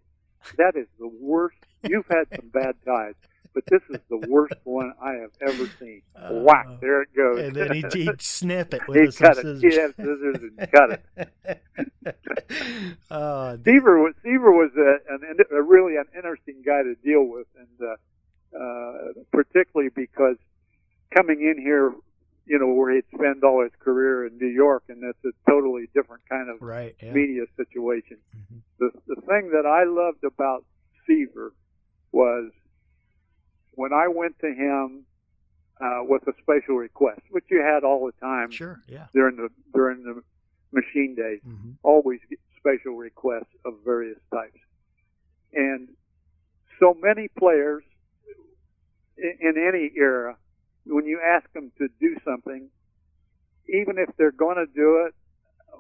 that is the worst. You've had some bad ties, but this is the worst one I have ever seen. Whack! There it goes." Uh, And then he'd, he'd snip it He'd with some cut it. scissors. He'd have scissors and cut it. uh, Seaver was Seaver was a, an, a really an interesting guy to deal with, and uh, uh, particularly because coming in here, you know, where he'd spend all his career in New York, and that's a totally different kind of right. Yeah. media situation. Mhm. The the thing that I loved about Seaver was when I went to him uh, with a special request, which you had all the time Sure. Yeah. during the during the machine days hmm always get special requests of various types. And so many players in, in any era, when you ask them to do something, even if they're going to do it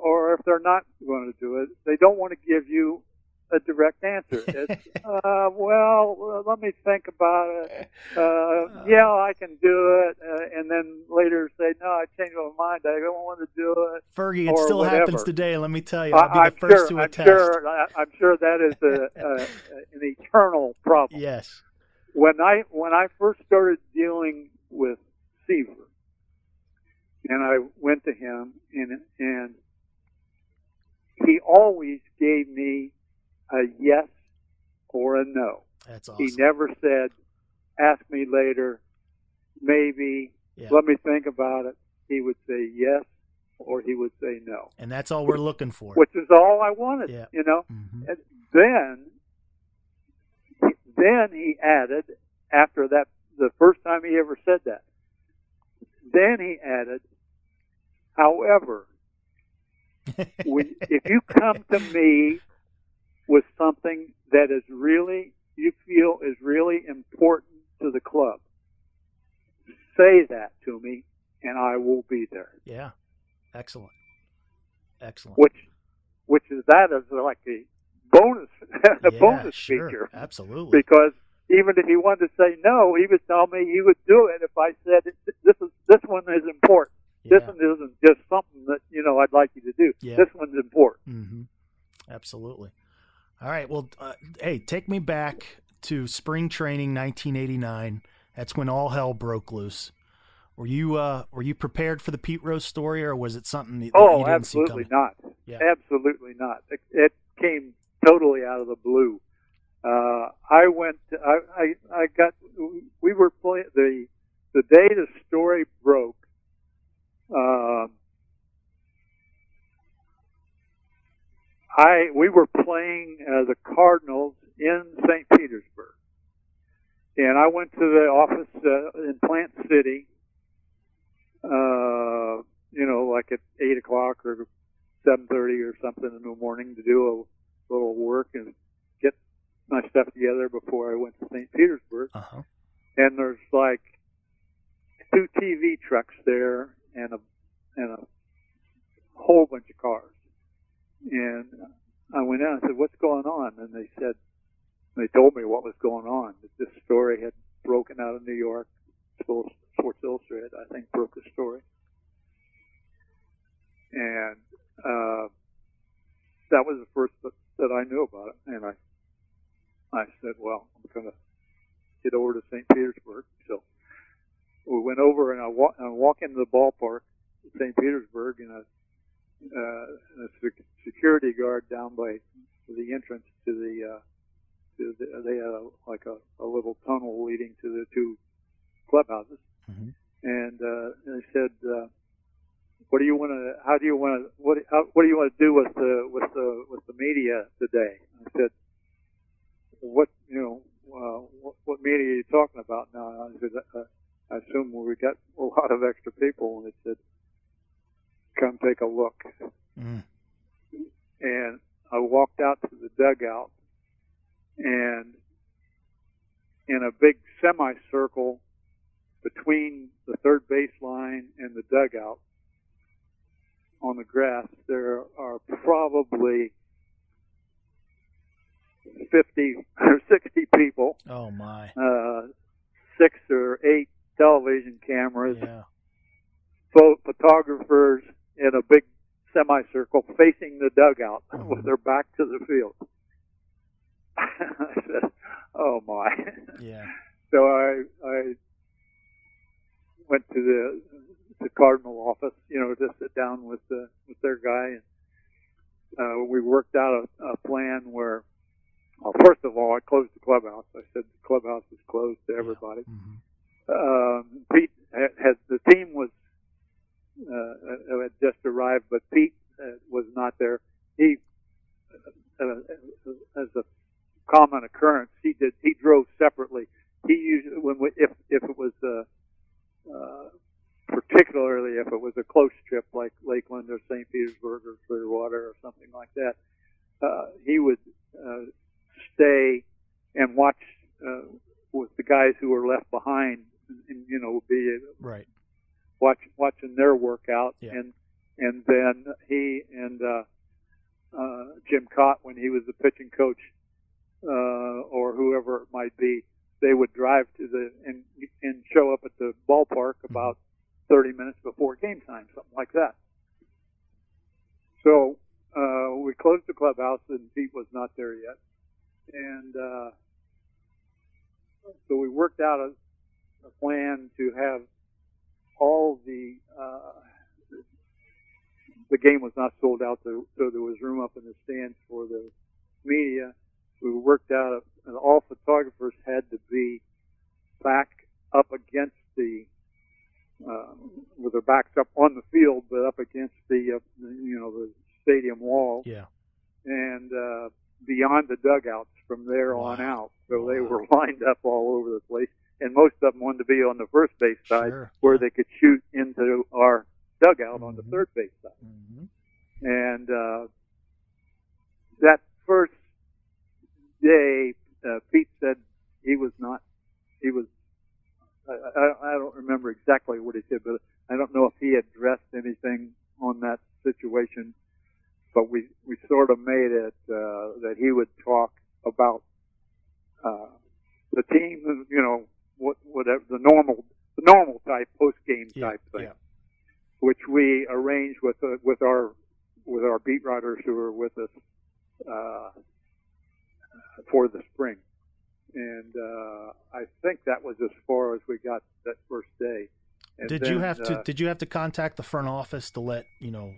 or if they're not going to do it, they don't want to give you a direct answer. It's, uh, well, uh, let me think about it. Uh, yeah, I can do it. Uh, and then later say, no, I changed my mind. I don't want to do it Fergie, it still whatever. happens today. Let me tell you, I'll be I, the am first sure. to I'm sure. I, I'm sure that is a, a, an eternal problem. Yes. When I when I first started dealing with Seaver, and I went to him, and and he always gave me a yes or a no. That's awesome. He never said, "Ask me later," maybe. Yeah. Let me think about it. He would say yes, or he would say no, and that's all we're looking for. which is all I wanted. Yeah. You know. Mhm. And then, then he added after that the first time he ever said that. Then he added, however, when, if you come to me with something that is really you feel is really important to the club, say that to me, and I will be there. Yeah. Excellent. Excellent. Which, which is that is like a bonus, a yeah, bonus sure. feature. Absolutely. because even if he wanted to say no, he would tell me he would do it if I said this is this one is important. Yeah. This one isn't just something that you know I'd like you to do. Yeah. This one's important. hmm Absolutely. All right. Well, uh, hey, take me back to spring training, 1989. That's when all hell broke loose. Were you uh, were you prepared for the Pete Rose story, or was it something that you Oh, didn't see absolutely not. Yeah. Absolutely not. It, it came totally out of the blue. Uh, I went. I, I I got. We were playing the the day the story broke. Um, I we were Cardinals in St. Petersburg, and I went to the office uh, in Plant City. Uh, you know, like at eight o'clock or seven thirty or something in the morning to do a little work and get my stuff together before I went to St. Petersburg. Uh huh. And there's like two TV trucks there and a and a whole bunch of cars. And I went in and said, "What's going on?" And they said, they told me what was going on. That this story had broken out of New York. Sports Illustrated, I think, broke the story. And uh, that was the first that, that I knew about it. And I, I said, "Well, I'm going to get over to St. Petersburg." So we went over, and I walk, I walk into the ballpark, in St. Petersburg, and a, uh, security guard down by the entrance to the, uh, to the they had a, like a, a little tunnel leading to the two clubhouses, Mhm. and uh, they said. Uh, what do you want to? How do you want to? What? How, what do you want to do with the with the with the media today? I said, what you know, uh, what, what media are you talking about now? I said, uh, I assume we got a lot of extra people, and they said, come take a look. Mm. And I walked out to the dugout, and in a big semicircle between the third baseline and the dugout on the grass, there are probably 50 or 60 people, Oh my. uh, six or eight television cameras, Yeah. photographers in a big semicircle facing the dugout with their back to the field. I said, "Oh my!" Yeah. So I I went to the the Cardinal office, you know, to sit down with the with their guy, and uh, we worked out a, a plan where, well, first of all, I closed the clubhouse. I said the clubhouse is closed to everybody. Mhm. Um, Pete had, had the team was uh, had just arrived, but Pete uh, was not there. He, uh, as a common occurrence, he did he drove separately. He usually when we, if if it was uh, uh, particularly if it was a close trip like Lakeland or St. Petersburg or Clearwater or something like that, uh, he would uh, stay and watch uh, with the guys who were left behind, and, and you know, be Right. Watch, watching their workout, Yeah. and and then he and uh, uh, Jim Kaat, when he was the pitching coach, uh, or whoever it might be, they would drive to the and and show up at the ballpark about 30 minutes before game time, something like that. so uh, we closed the clubhouse, and Pete was not there yet, and uh, so we worked out a, a plan to have all the uh, the game was not sold out, so, so there was room up in the stands for the media. We worked out, and all photographers had to be back up against the, uh, with their backs up on the field, but up against the, uh, you know, the stadium wall. Yeah. And uh, beyond the dugouts from there Wow. on out. So they were lined up all over the place, and most of them wanted to be on the first base side Sure. where they could shoot into our dugout on the Mhm. third base side. hmm And uh, that first day, uh, Pete said he was not. He was. I, I, I don't remember exactly what he said, but I don't know if he addressed anything on that situation. But we we sort of made it uh, that he would talk about uh, the team, you know, what whatever the normal the normal type post game Yeah. type thing Yeah. which we arranged with uh, with our with our beat writers who are with us uh, for the spring. And uh, I think that was as far as we got that first day. And Did you then, have to? uh, Did you have to contact the front office to let you know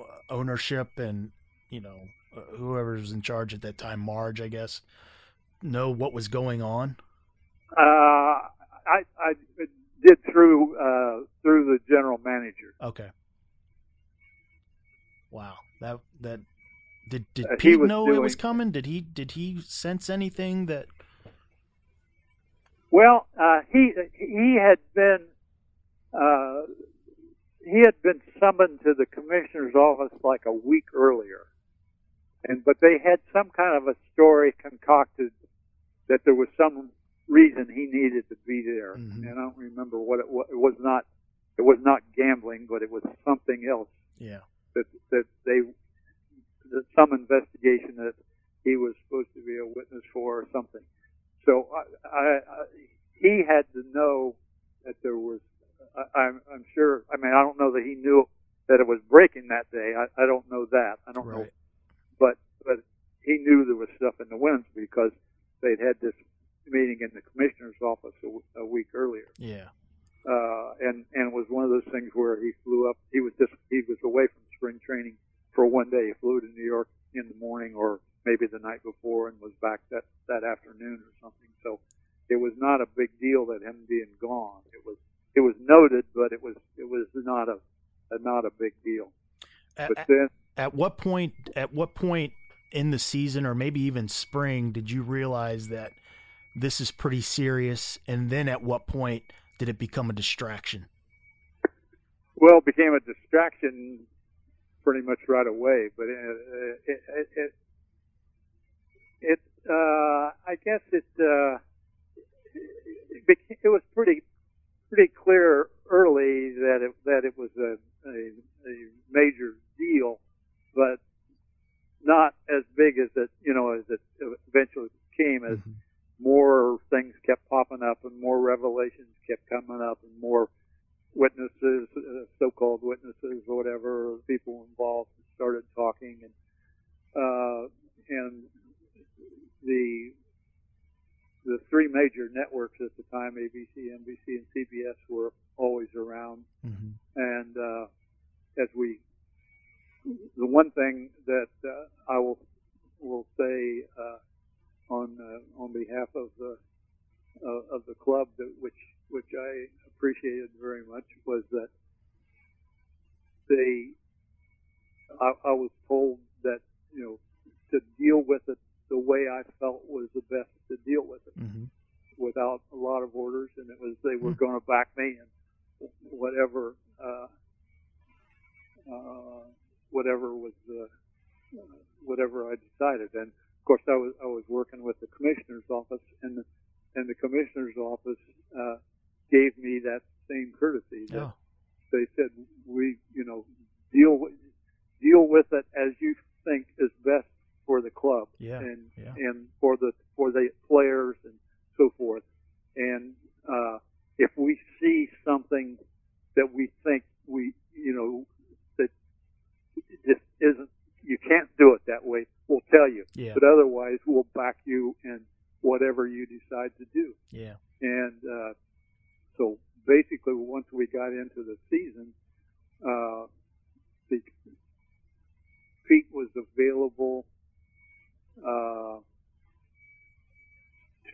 uh, ownership and you know uh, whoever was in charge at that time, Marge, I guess, know what was going on? Uh, I I did through uh, through the general manager. Okay. Wow. That that did did Uh, Pete know it was coming? Did he did he sense anything that? Well, uh, he he had been uh, he had been summoned to the commissioner's office like a week earlier, and but they had some kind of a story concocted that there was some reason he needed to be there, Mhm. and I don't remember what it was. It was not it was not gambling, but it was something else Yeah. that that they that some investigation that he was supposed to be a witness for or something. So I, I, I he had to know that there was. I, I'm I'm sure. I mean, I don't know that he knew that it was breaking that day. I, I don't know that. I don't know, but but he knew there was stuff in the winds because they'd had this meeting in the commissioner's office a, w- a week earlier Yeah. uh, and and it was one of those things where he flew up. He was just he was away from spring training for one day. He flew to New York in the morning, or maybe the night before, and was back that that afternoon or something. So it was not a big deal that him being gone. It was it was noted, but it was it was not a, a not a big deal. At, But then at what point? At what point in the season, or maybe even spring, did you realize that this is pretty serious? And then at what point did it become a distraction? well it became a distraction pretty much right away. But it it it, it, it uh, I guess it uh, it, became, it was pretty pretty clear early that it that it was a a, a major deal, but not as big as it you know as it eventually became as Mhm. More things kept popping up and more revelations kept coming up and more witnesses, uh, so-called witnesses or whatever, people involved started talking and uh, and the the three major networks at the time, ABC, NBC, and CBS, were always around. hmm And uh, as we, the one thing that uh, I will will say uh, on uh, on behalf of the uh, of the club, that which which I appreciated very much, was that they. I, I was told that you know to deal with it the way I felt was the best to deal with it hmm without a lot of orders, and it was they were Hmm. going to back me and whatever uh, uh, whatever was uh, uh, whatever I decided. And of course, I was I was working with the commissioner's office, and the, and the commissioner's office uh, gave me that same courtesy. That Oh, they said we you know deal with deal with it as you think is best for the club yeah. and yeah. and for the for the players and so forth. And uh, if we see something that we think we you know that just isn't you can't do it that way. We'll tell you, Yeah. but otherwise we'll back you in whatever you decide to do. Yeah. And uh, so basically, once we got into the season, uh, the Pete was available uh,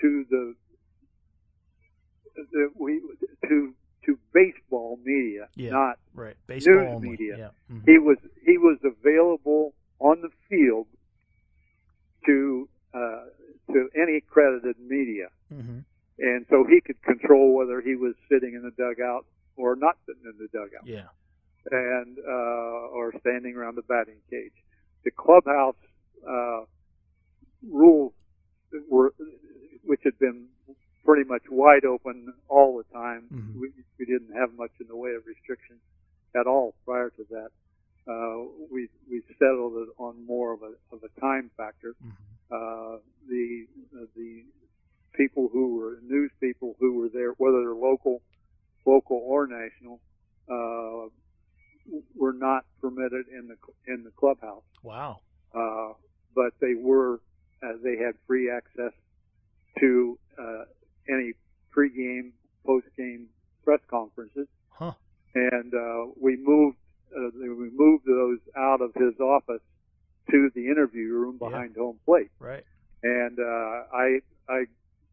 to the, the we to to baseball media, Yeah. not Right. Baseball News only. media. Yeah. Mhm. he was he was available on the field to uh, to any credited media, Mhm. and so he could control whether he was sitting in the dugout or not sitting in the dugout, Yeah. and uh, or standing around the batting cage. The clubhouse uh, rules were, which had been pretty much wide open all the time. Mhm. We, we didn't have much in the way of restrictions at all prior to that. Uh, we we settled it on more of a of a time factor. Mhm. Uh, the uh, the people who were news people who were there, whether they're local, local or national, uh, were not permitted in the in the clubhouse. Wow. Uh, but they were uh, they had free access to uh, any pregame, postgame press conferences Huh. and uh, we moved uh, we moved those out of his office to the interview room Yeah. behind home plate, Right. and uh, I I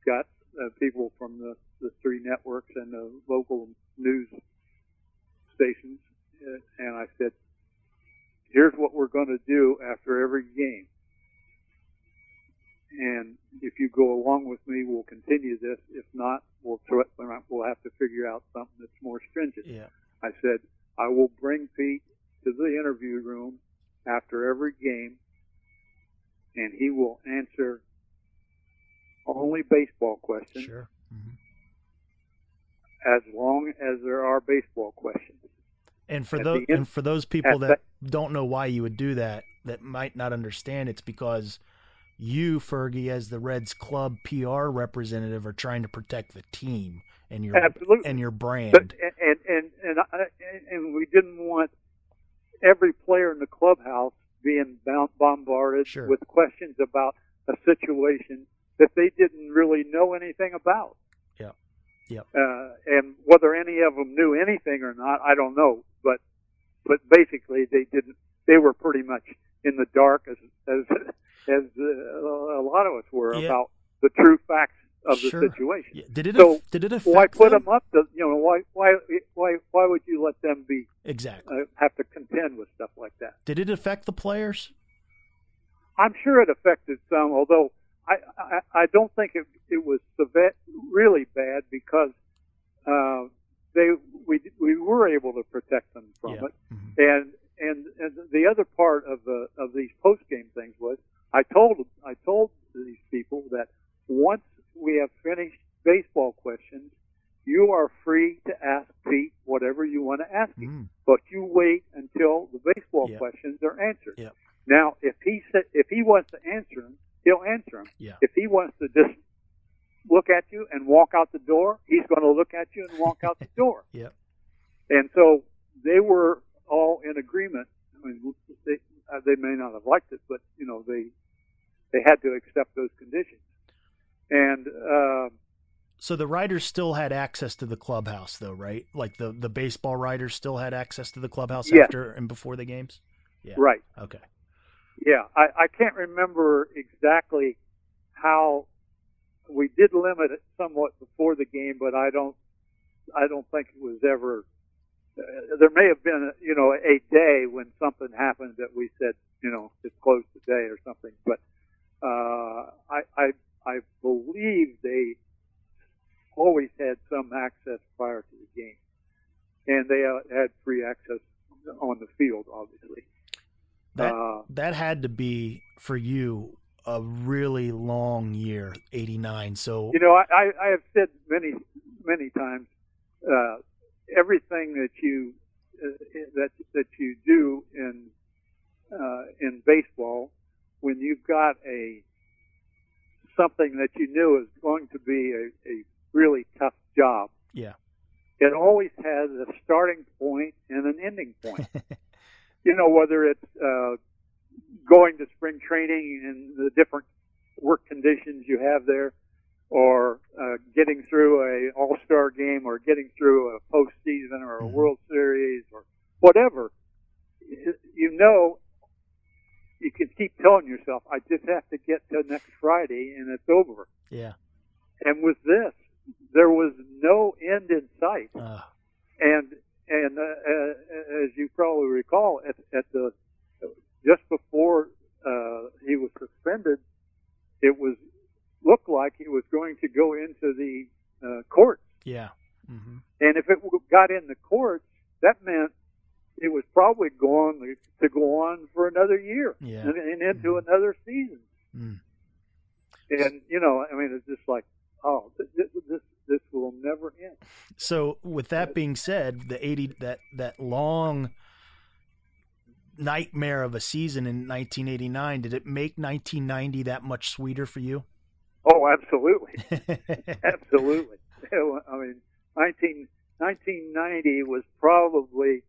got uh, people from the the three networks and the local news stations, uh, and I said, "Here's what we're going to do after every game." And if you go along with me, we'll continue this. If not, we'll we'll have to figure out something that's more stringent. Yeah. I said, I will bring Pete to the interview room after every game, and he will answer only baseball questions Sure. Mhm. as long as there are baseball questions. And for At those end- and for those people at that don't know why you would do that, that might not understand, it's because you, Fergie, as the Reds club PR representative, are trying to protect the team and your Absolutely. and your brand. But and and and I, and we didn't want every player in the clubhouse being bombarded Sure. with questions about a situation that they didn't really know anything about. Yep. Yep. Uh, and whether any of them knew anything or not, I don't know. But but basically, they didn't. They were pretty much in the dark as as as uh, a lot of us were Yeah. about the true facts of the Sure. situation. Yeah. Did it So, aff- did it affect Why put them? them up? To, you know, why why why why would you let them be Exactly. uh, have to contend with stuff like that? Did it affect the players? I'm sure it affected some, although I I, I don't think it it was seve- really bad because uh, they we we were able to protect them from Yeah. it, Mhm. and and and the other part of the of these post game things was I told I told these people that once we have finished baseball questions, you are free to ask Pete whatever you want to ask him, Mm. but you wait until the baseball Yeah. questions are answered. Yep. Now, if he sa if he wants to answer them, he'll answer them. Yeah. If he wants to just look at you and walk out the door, he's going to look at you and walk out the door. Yep. And so they were all in agreement. I mean, they uh, they may not have liked it, but you know they they had to accept those conditions. And uh, So the writers still had access to the clubhouse, though, right? Like the the baseball writers still had access to the clubhouse after and before the games. Yeah. right, Okay. yeah, I, I can't remember exactly how we did limit it somewhat before the game, but I don't I don't think it was ever. Uh, there may have been, you know, a day when something happened that we said, you know, it's closed today or something. But uh, I, I, I believe they always had some access prior to the game, and they uh, had free access on the field, obviously. That uh, that had to be for you a really long year, eighty nine. So You know, I, I, I have said many, many times, uh, everything that you uh, that that you do in uh, in baseball, when you've got a something that you knew is going to be a, a really tough job, yeah, it always has a starting point and an ending point. you know, whether it's uh, going to spring training and the different work conditions you have there, or uh, getting through a All Star game, or getting through a postseason, or a Mhm. World Series, or whatever, you know, you can keep telling yourself, "I just have to get to next Friday, and it's over." Yeah. And with this, there was no end in sight Uh, and and uh, uh, as you probably recall, at, at the just before uh, he was suspended, it was looked like he was going to go into the uh, courts, yeah. hmm and if it got in the courts, that meant it was probably going to go on for another year Yeah. and, and into another season. Mm. And you know, I mean, it's just like, oh, th- th- this this will never end. So, with that being said, the eighty that that long nightmare of a season in 1989 did it make 1990 that much sweeter for you? Oh, absolutely. Absolutely. I mean, 19, 1990 was probably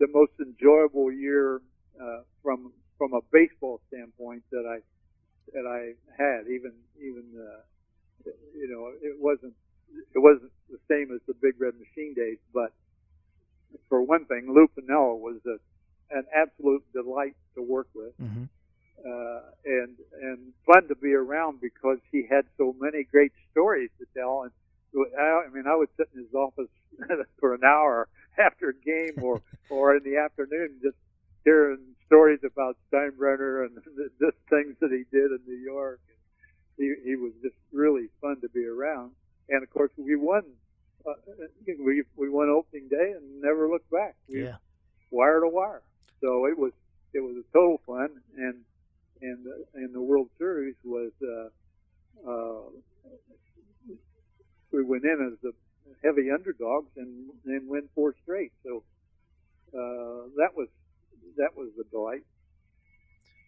the most enjoyable year uh, from from a baseball standpoint that I that I had. Even even uh, you know it wasn't it wasn't the same as the Big Red Machine days, but for one thing, Lou Piniella was a, an absolute delight to work with hmm uh, and and fun to be around because he had so many great stories to tell. And I, I mean, I would sit in his office for an hour after a game or or in the afternoon just hearing stories about Steinbrenner and the, the things that he did in New York. He he was just really fun to be around. And of course, we won. Uh, we we won opening day and never looked back. We, Yeah. wire to wire. So it was it was a total fun, and and and the World Series was uh, uh, we went in as the heavy underdogs and and win four straight. So uh, that was that was the delight.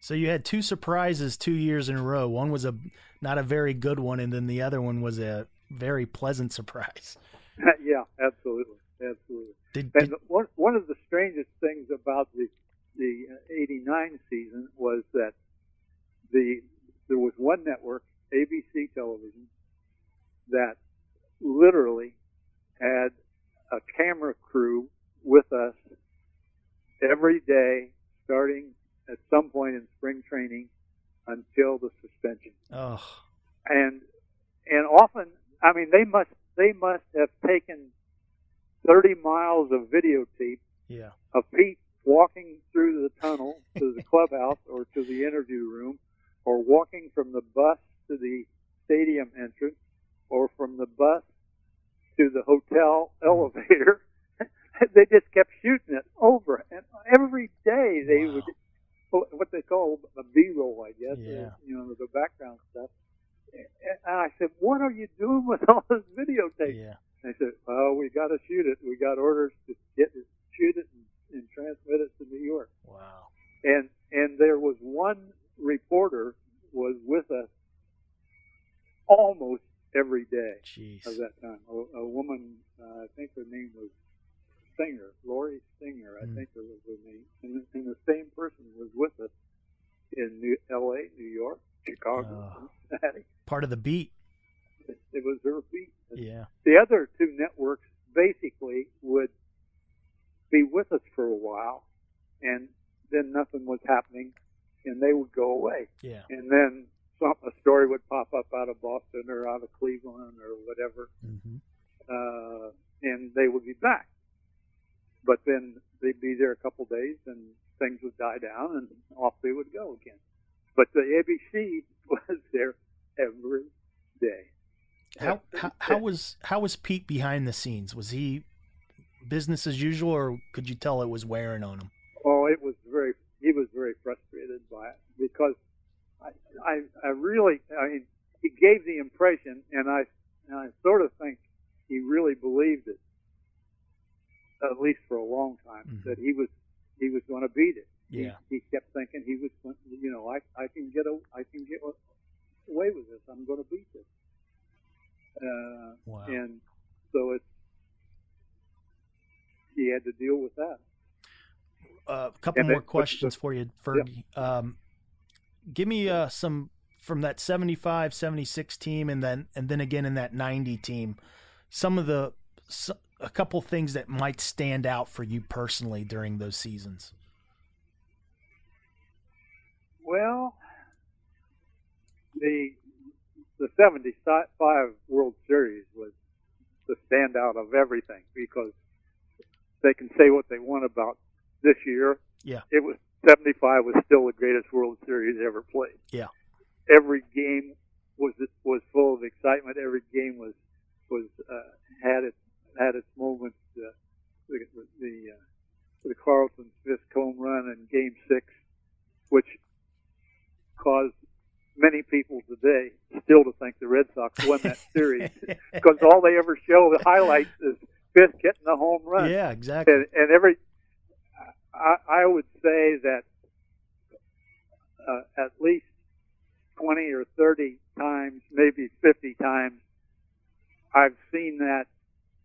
So you had two surprises two years in a row. One was a not a very good one, and then the other one was a very pleasant surprise. yeah, absolutely, absolutely. Did, And did one one of the strangest things about the the '89 season was that the there was one network, ABC Television, that literally had a camera crew with us every day, starting at some point in spring training until the suspension oh and and often I mean they must they must have taken thirty miles of videotape yeah of Pete walking through the tunnel to the clubhouse or to the interview room, or walking from the bus to the stadium entrance, or from the bus to the hotel elevator. they just kept shooting it over, and every day they Wow. would what they call a B-roll, I guess, Yeah. or, you know, the background stuff. And I said, "What are you doing with all this videotape?" yeah They said, "Well, we got to shoot it. We got orders to get it, shoot it, and, and transmit it to New York." wow And and there was one reporter was with us almost every day jeez of that time. A, a woman, uh, I think her name was Singer, Lori Singer, I Mm. think that was her name. And, and the same person was with us in New, L.A., New York, Chicago, Oh. Cincinnati. part of the beat It, it was her beat. yeah The other two networks basically would be with us for a while, and then nothing was happening, and they would go away. yeah And then some, a story would pop up out of Boston or out of Cleveland or whatever, hmm uh, and they would be back. But then they'd be there a couple days, and things would die down, and off they would go again. But the ABC was there every day. how, how how was how was Pete behind the scenes? Was he business as usual, or could you tell it was wearing on him? Oh, it was very. He was very frustrated by it because I, I, I really. I mean, he gave the impression, and I, and I sort of think he really believed it, at least for a long time, Mhm. that he was he was going to beat it. Yeah. He, he kept thinking he was, you know, I, I can get a, I can get away with this. I'm going to beat this. Uh, Wow. And so it's he had to deal with that. Uh, a couple And more questions for you, Fergie. Um, give me uh, some from that 75, 76 team, and then and then again in that 90 team. Some of the a couple things that might stand out for you personally during those seasons. Well, the the 75 World Series was the standout of everything because they can say what they want about this year. Yeah. It was 75 was still the greatest World Series ever played. Yeah. Every game was was full of excitement. Every game was was uh, had its had its moments. Uh, the the, uh, the Carlton Fisk home run in Game Six, which caused many people today still to think the Red Sox won that series because all they ever show the highlights is Fisk hitting the home run. Yeah, exactly. And, and every, I, I would say that uh, at least twenty or thirty times, maybe fifty times, I've seen that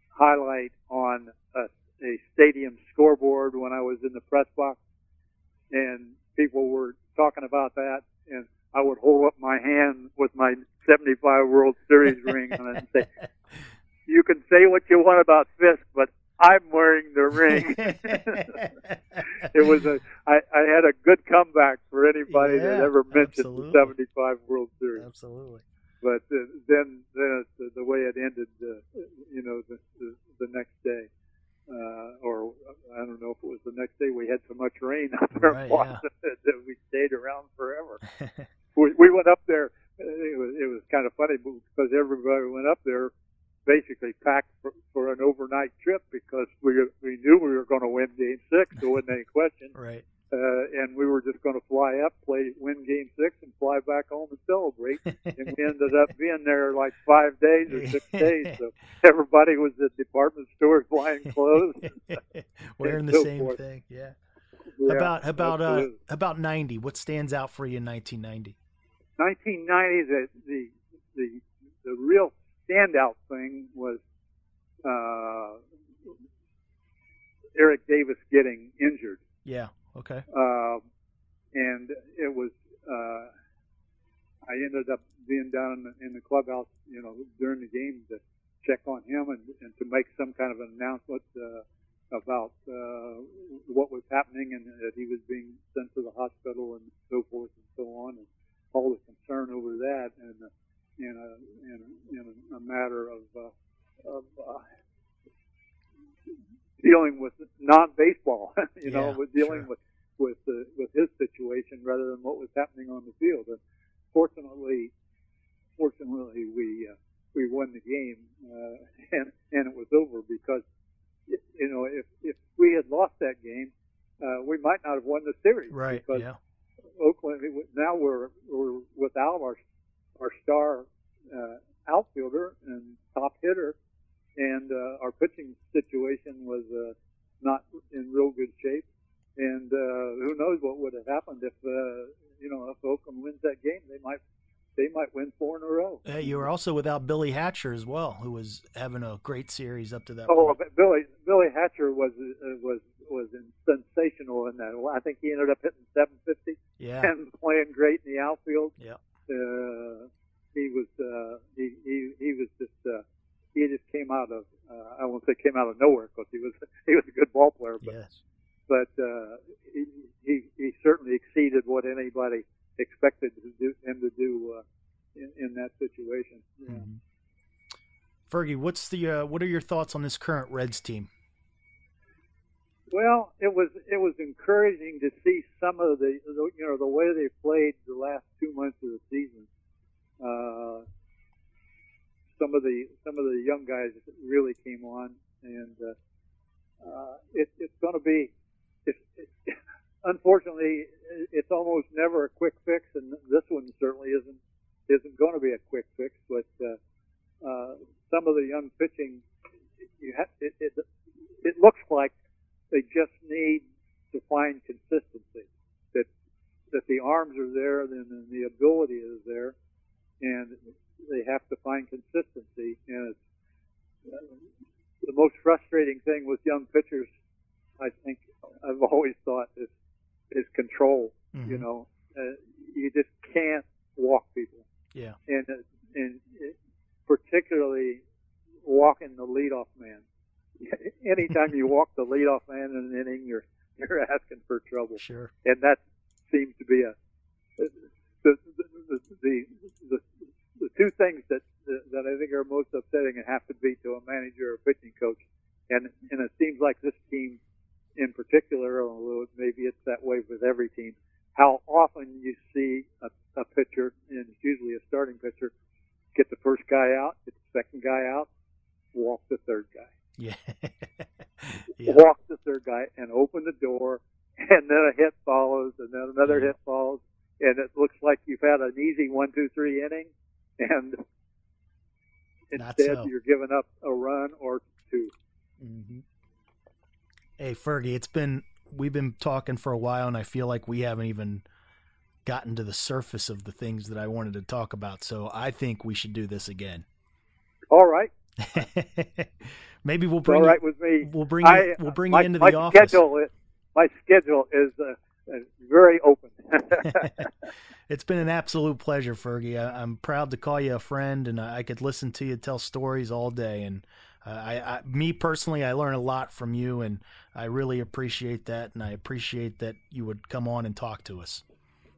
highlight on a, a stadium scoreboard when I was in the press box, and people were talking about that, and I would hold up my hand with my 75 World Series ring on it and say, "You can say what you want about Fisk, but I'm wearing the ring." it was a I, I had a good comeback for anybody yeah, that ever mentioned absolutely. the 75 World Series. Absolutely. But uh, then, then the, the way it ended, uh, you know, the, the, the next day, uh, or I don't know if it was the next day, we had so much rain up there Right, in yeah. That we stayed around forever. we, we went up there. It was, it was kind of funny because everybody went up there basically packed for, for an overnight trip because we we knew we were going to win Game Six. There wasn't any question, right. uh, and we were just going to fly up, play, win Game Six, and fly back home and celebrate. and we ended up being there like five days or six days. So everybody was at department stores buying clothes. Wearing the so same forth. thing. Yeah. Yeah, about about uh about 90. What stands out for you in 1990? 1990, the the the the real standout thing was uh, Eric Davis getting injured, Yeah. Okay. uh, and it was. Uh, I ended up being down in the, in the clubhouse, you know, during the game to check on him and, and to make some kind of an announcement uh, about uh, what was happening and that he was being sent to the hospital and so forth and so on, and all the concern over that, and uh, in a in a, in a, matter of uh, of uh, dealing with not baseball, you know, with dealing sure. with with uh, with his situation rather than what was happening on the field. And fortunately, fortunately, we uh, we won the game, uh, and and it was over because you know if if we had lost that game, uh, we might not have won the series. Right. Because Yeah. Oakland now we're we're without our our star uh, outfielder and top hitter, and uh, our pitching situation was uh, not in real good shape. And uh, who knows what would have happened if uh, you know if Oakland wins that game? They might they might win four in a row. Uh, you were also without Billy Hatcher as well, who was having a great series up to that Oh, point. Billy Billy Hatcher was uh, was was sensational in that. I think he ended up hitting 750 Yeah. and playing great in the outfield. Yeah. Uh, he was uh, he, he he was just uh, he just came out of uh, I won't say came out of nowhere because he was he was a good ball player, but Yes. but uh, he, he he certainly exceeded what anybody expected to do him to do uh, in, in that situation. Yeah. Mhm. Fergie, what's the uh, what are your thoughts on this current Reds team? Well, it was it was encouraging to see some of the you know the way they played the last two months of the season. Uh, some of the some of the young guys really came on, and uh, uh, it, it's going to be. It's, it, unfortunately, it's almost never a quick fix, and this one certainly isn't isn't going to be a quick fix. But uh, uh, some of the young pitching, you ha- it, it it looks like they just need to find consistency. That that the arms are there, then then the ability is there, and they have to find consistency. And it's, uh, the most frustrating thing with young pitchers, I think, I've always thought is is control. You Mhm. know, uh, you you just can't walk people, Yeah. and uh, and it, particularly walking the leadoff man. Anytime you walk the leadoff man in an inning, you're you're asking for trouble, Sure. and that seems to be a the the the, the, the, two things that that I think are most upsetting and have to be to a manager or pitching coach, and and it seems like this team in particular, although maybe it's that way with every team, how often you see a, a pitcher, and it's usually a starting pitcher, get the first guy out, get the second guy out, walk the third guy, Yeah. yeah. walk the third guy, and open the door, and then a hit follows, and then another hit follows, and it looks like you've had an easy one, two, three inning, and instead so. you're giving up a run or two. hmm Hey, Fergie, it's been we've been talking for a while, and I feel like we haven't even gotten to the surface of the things that I wanted to talk about. So I think we should do this again. All right, Maybe we'll bring all you, right with me. we'll bring you, I- we'll bring my, you into the office. Schedule is, my schedule is uh, uh, very open. it's been an absolute pleasure, Fergie. I, I'm proud to call you a friend, and I could listen to you tell stories all day. And uh, I, I, me personally, I learn a lot from you, and I really appreciate that. And I appreciate that you would come on and talk to us.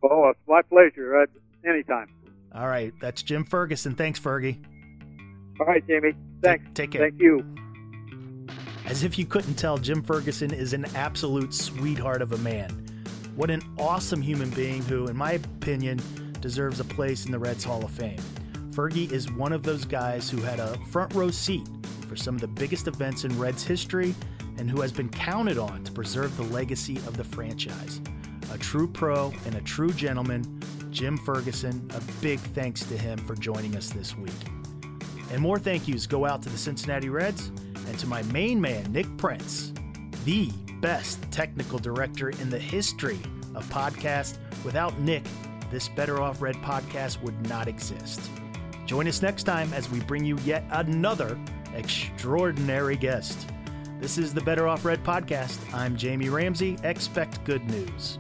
oh, it's my pleasure. Uh, anytime. All right, that's Jim Ferguson. Thanks, Fergie. All right, Jamie. Thanks. Take care. Thank you. As if you couldn't tell, Jim Ferguson is an absolute sweetheart of a man. What an awesome human being who, in my opinion, deserves a place in the Reds Hall of Fame. Fergie is one of those guys who had a front row seat for some of the biggest events in Reds history and who has been counted on to preserve the legacy of the franchise. A true pro and a true gentleman, Jim Ferguson, a big thanks to him for joining us this week. And more thank yous go out to the Cincinnati Reds and to my main man, Nick Prince, the best technical director in the history of podcasts. Without Nick, this Better Off Red podcast would not exist. Join us next time as we bring you yet another extraordinary guest. This is the Better Off Red podcast. I'm Jamie Ramsey. Expect good news.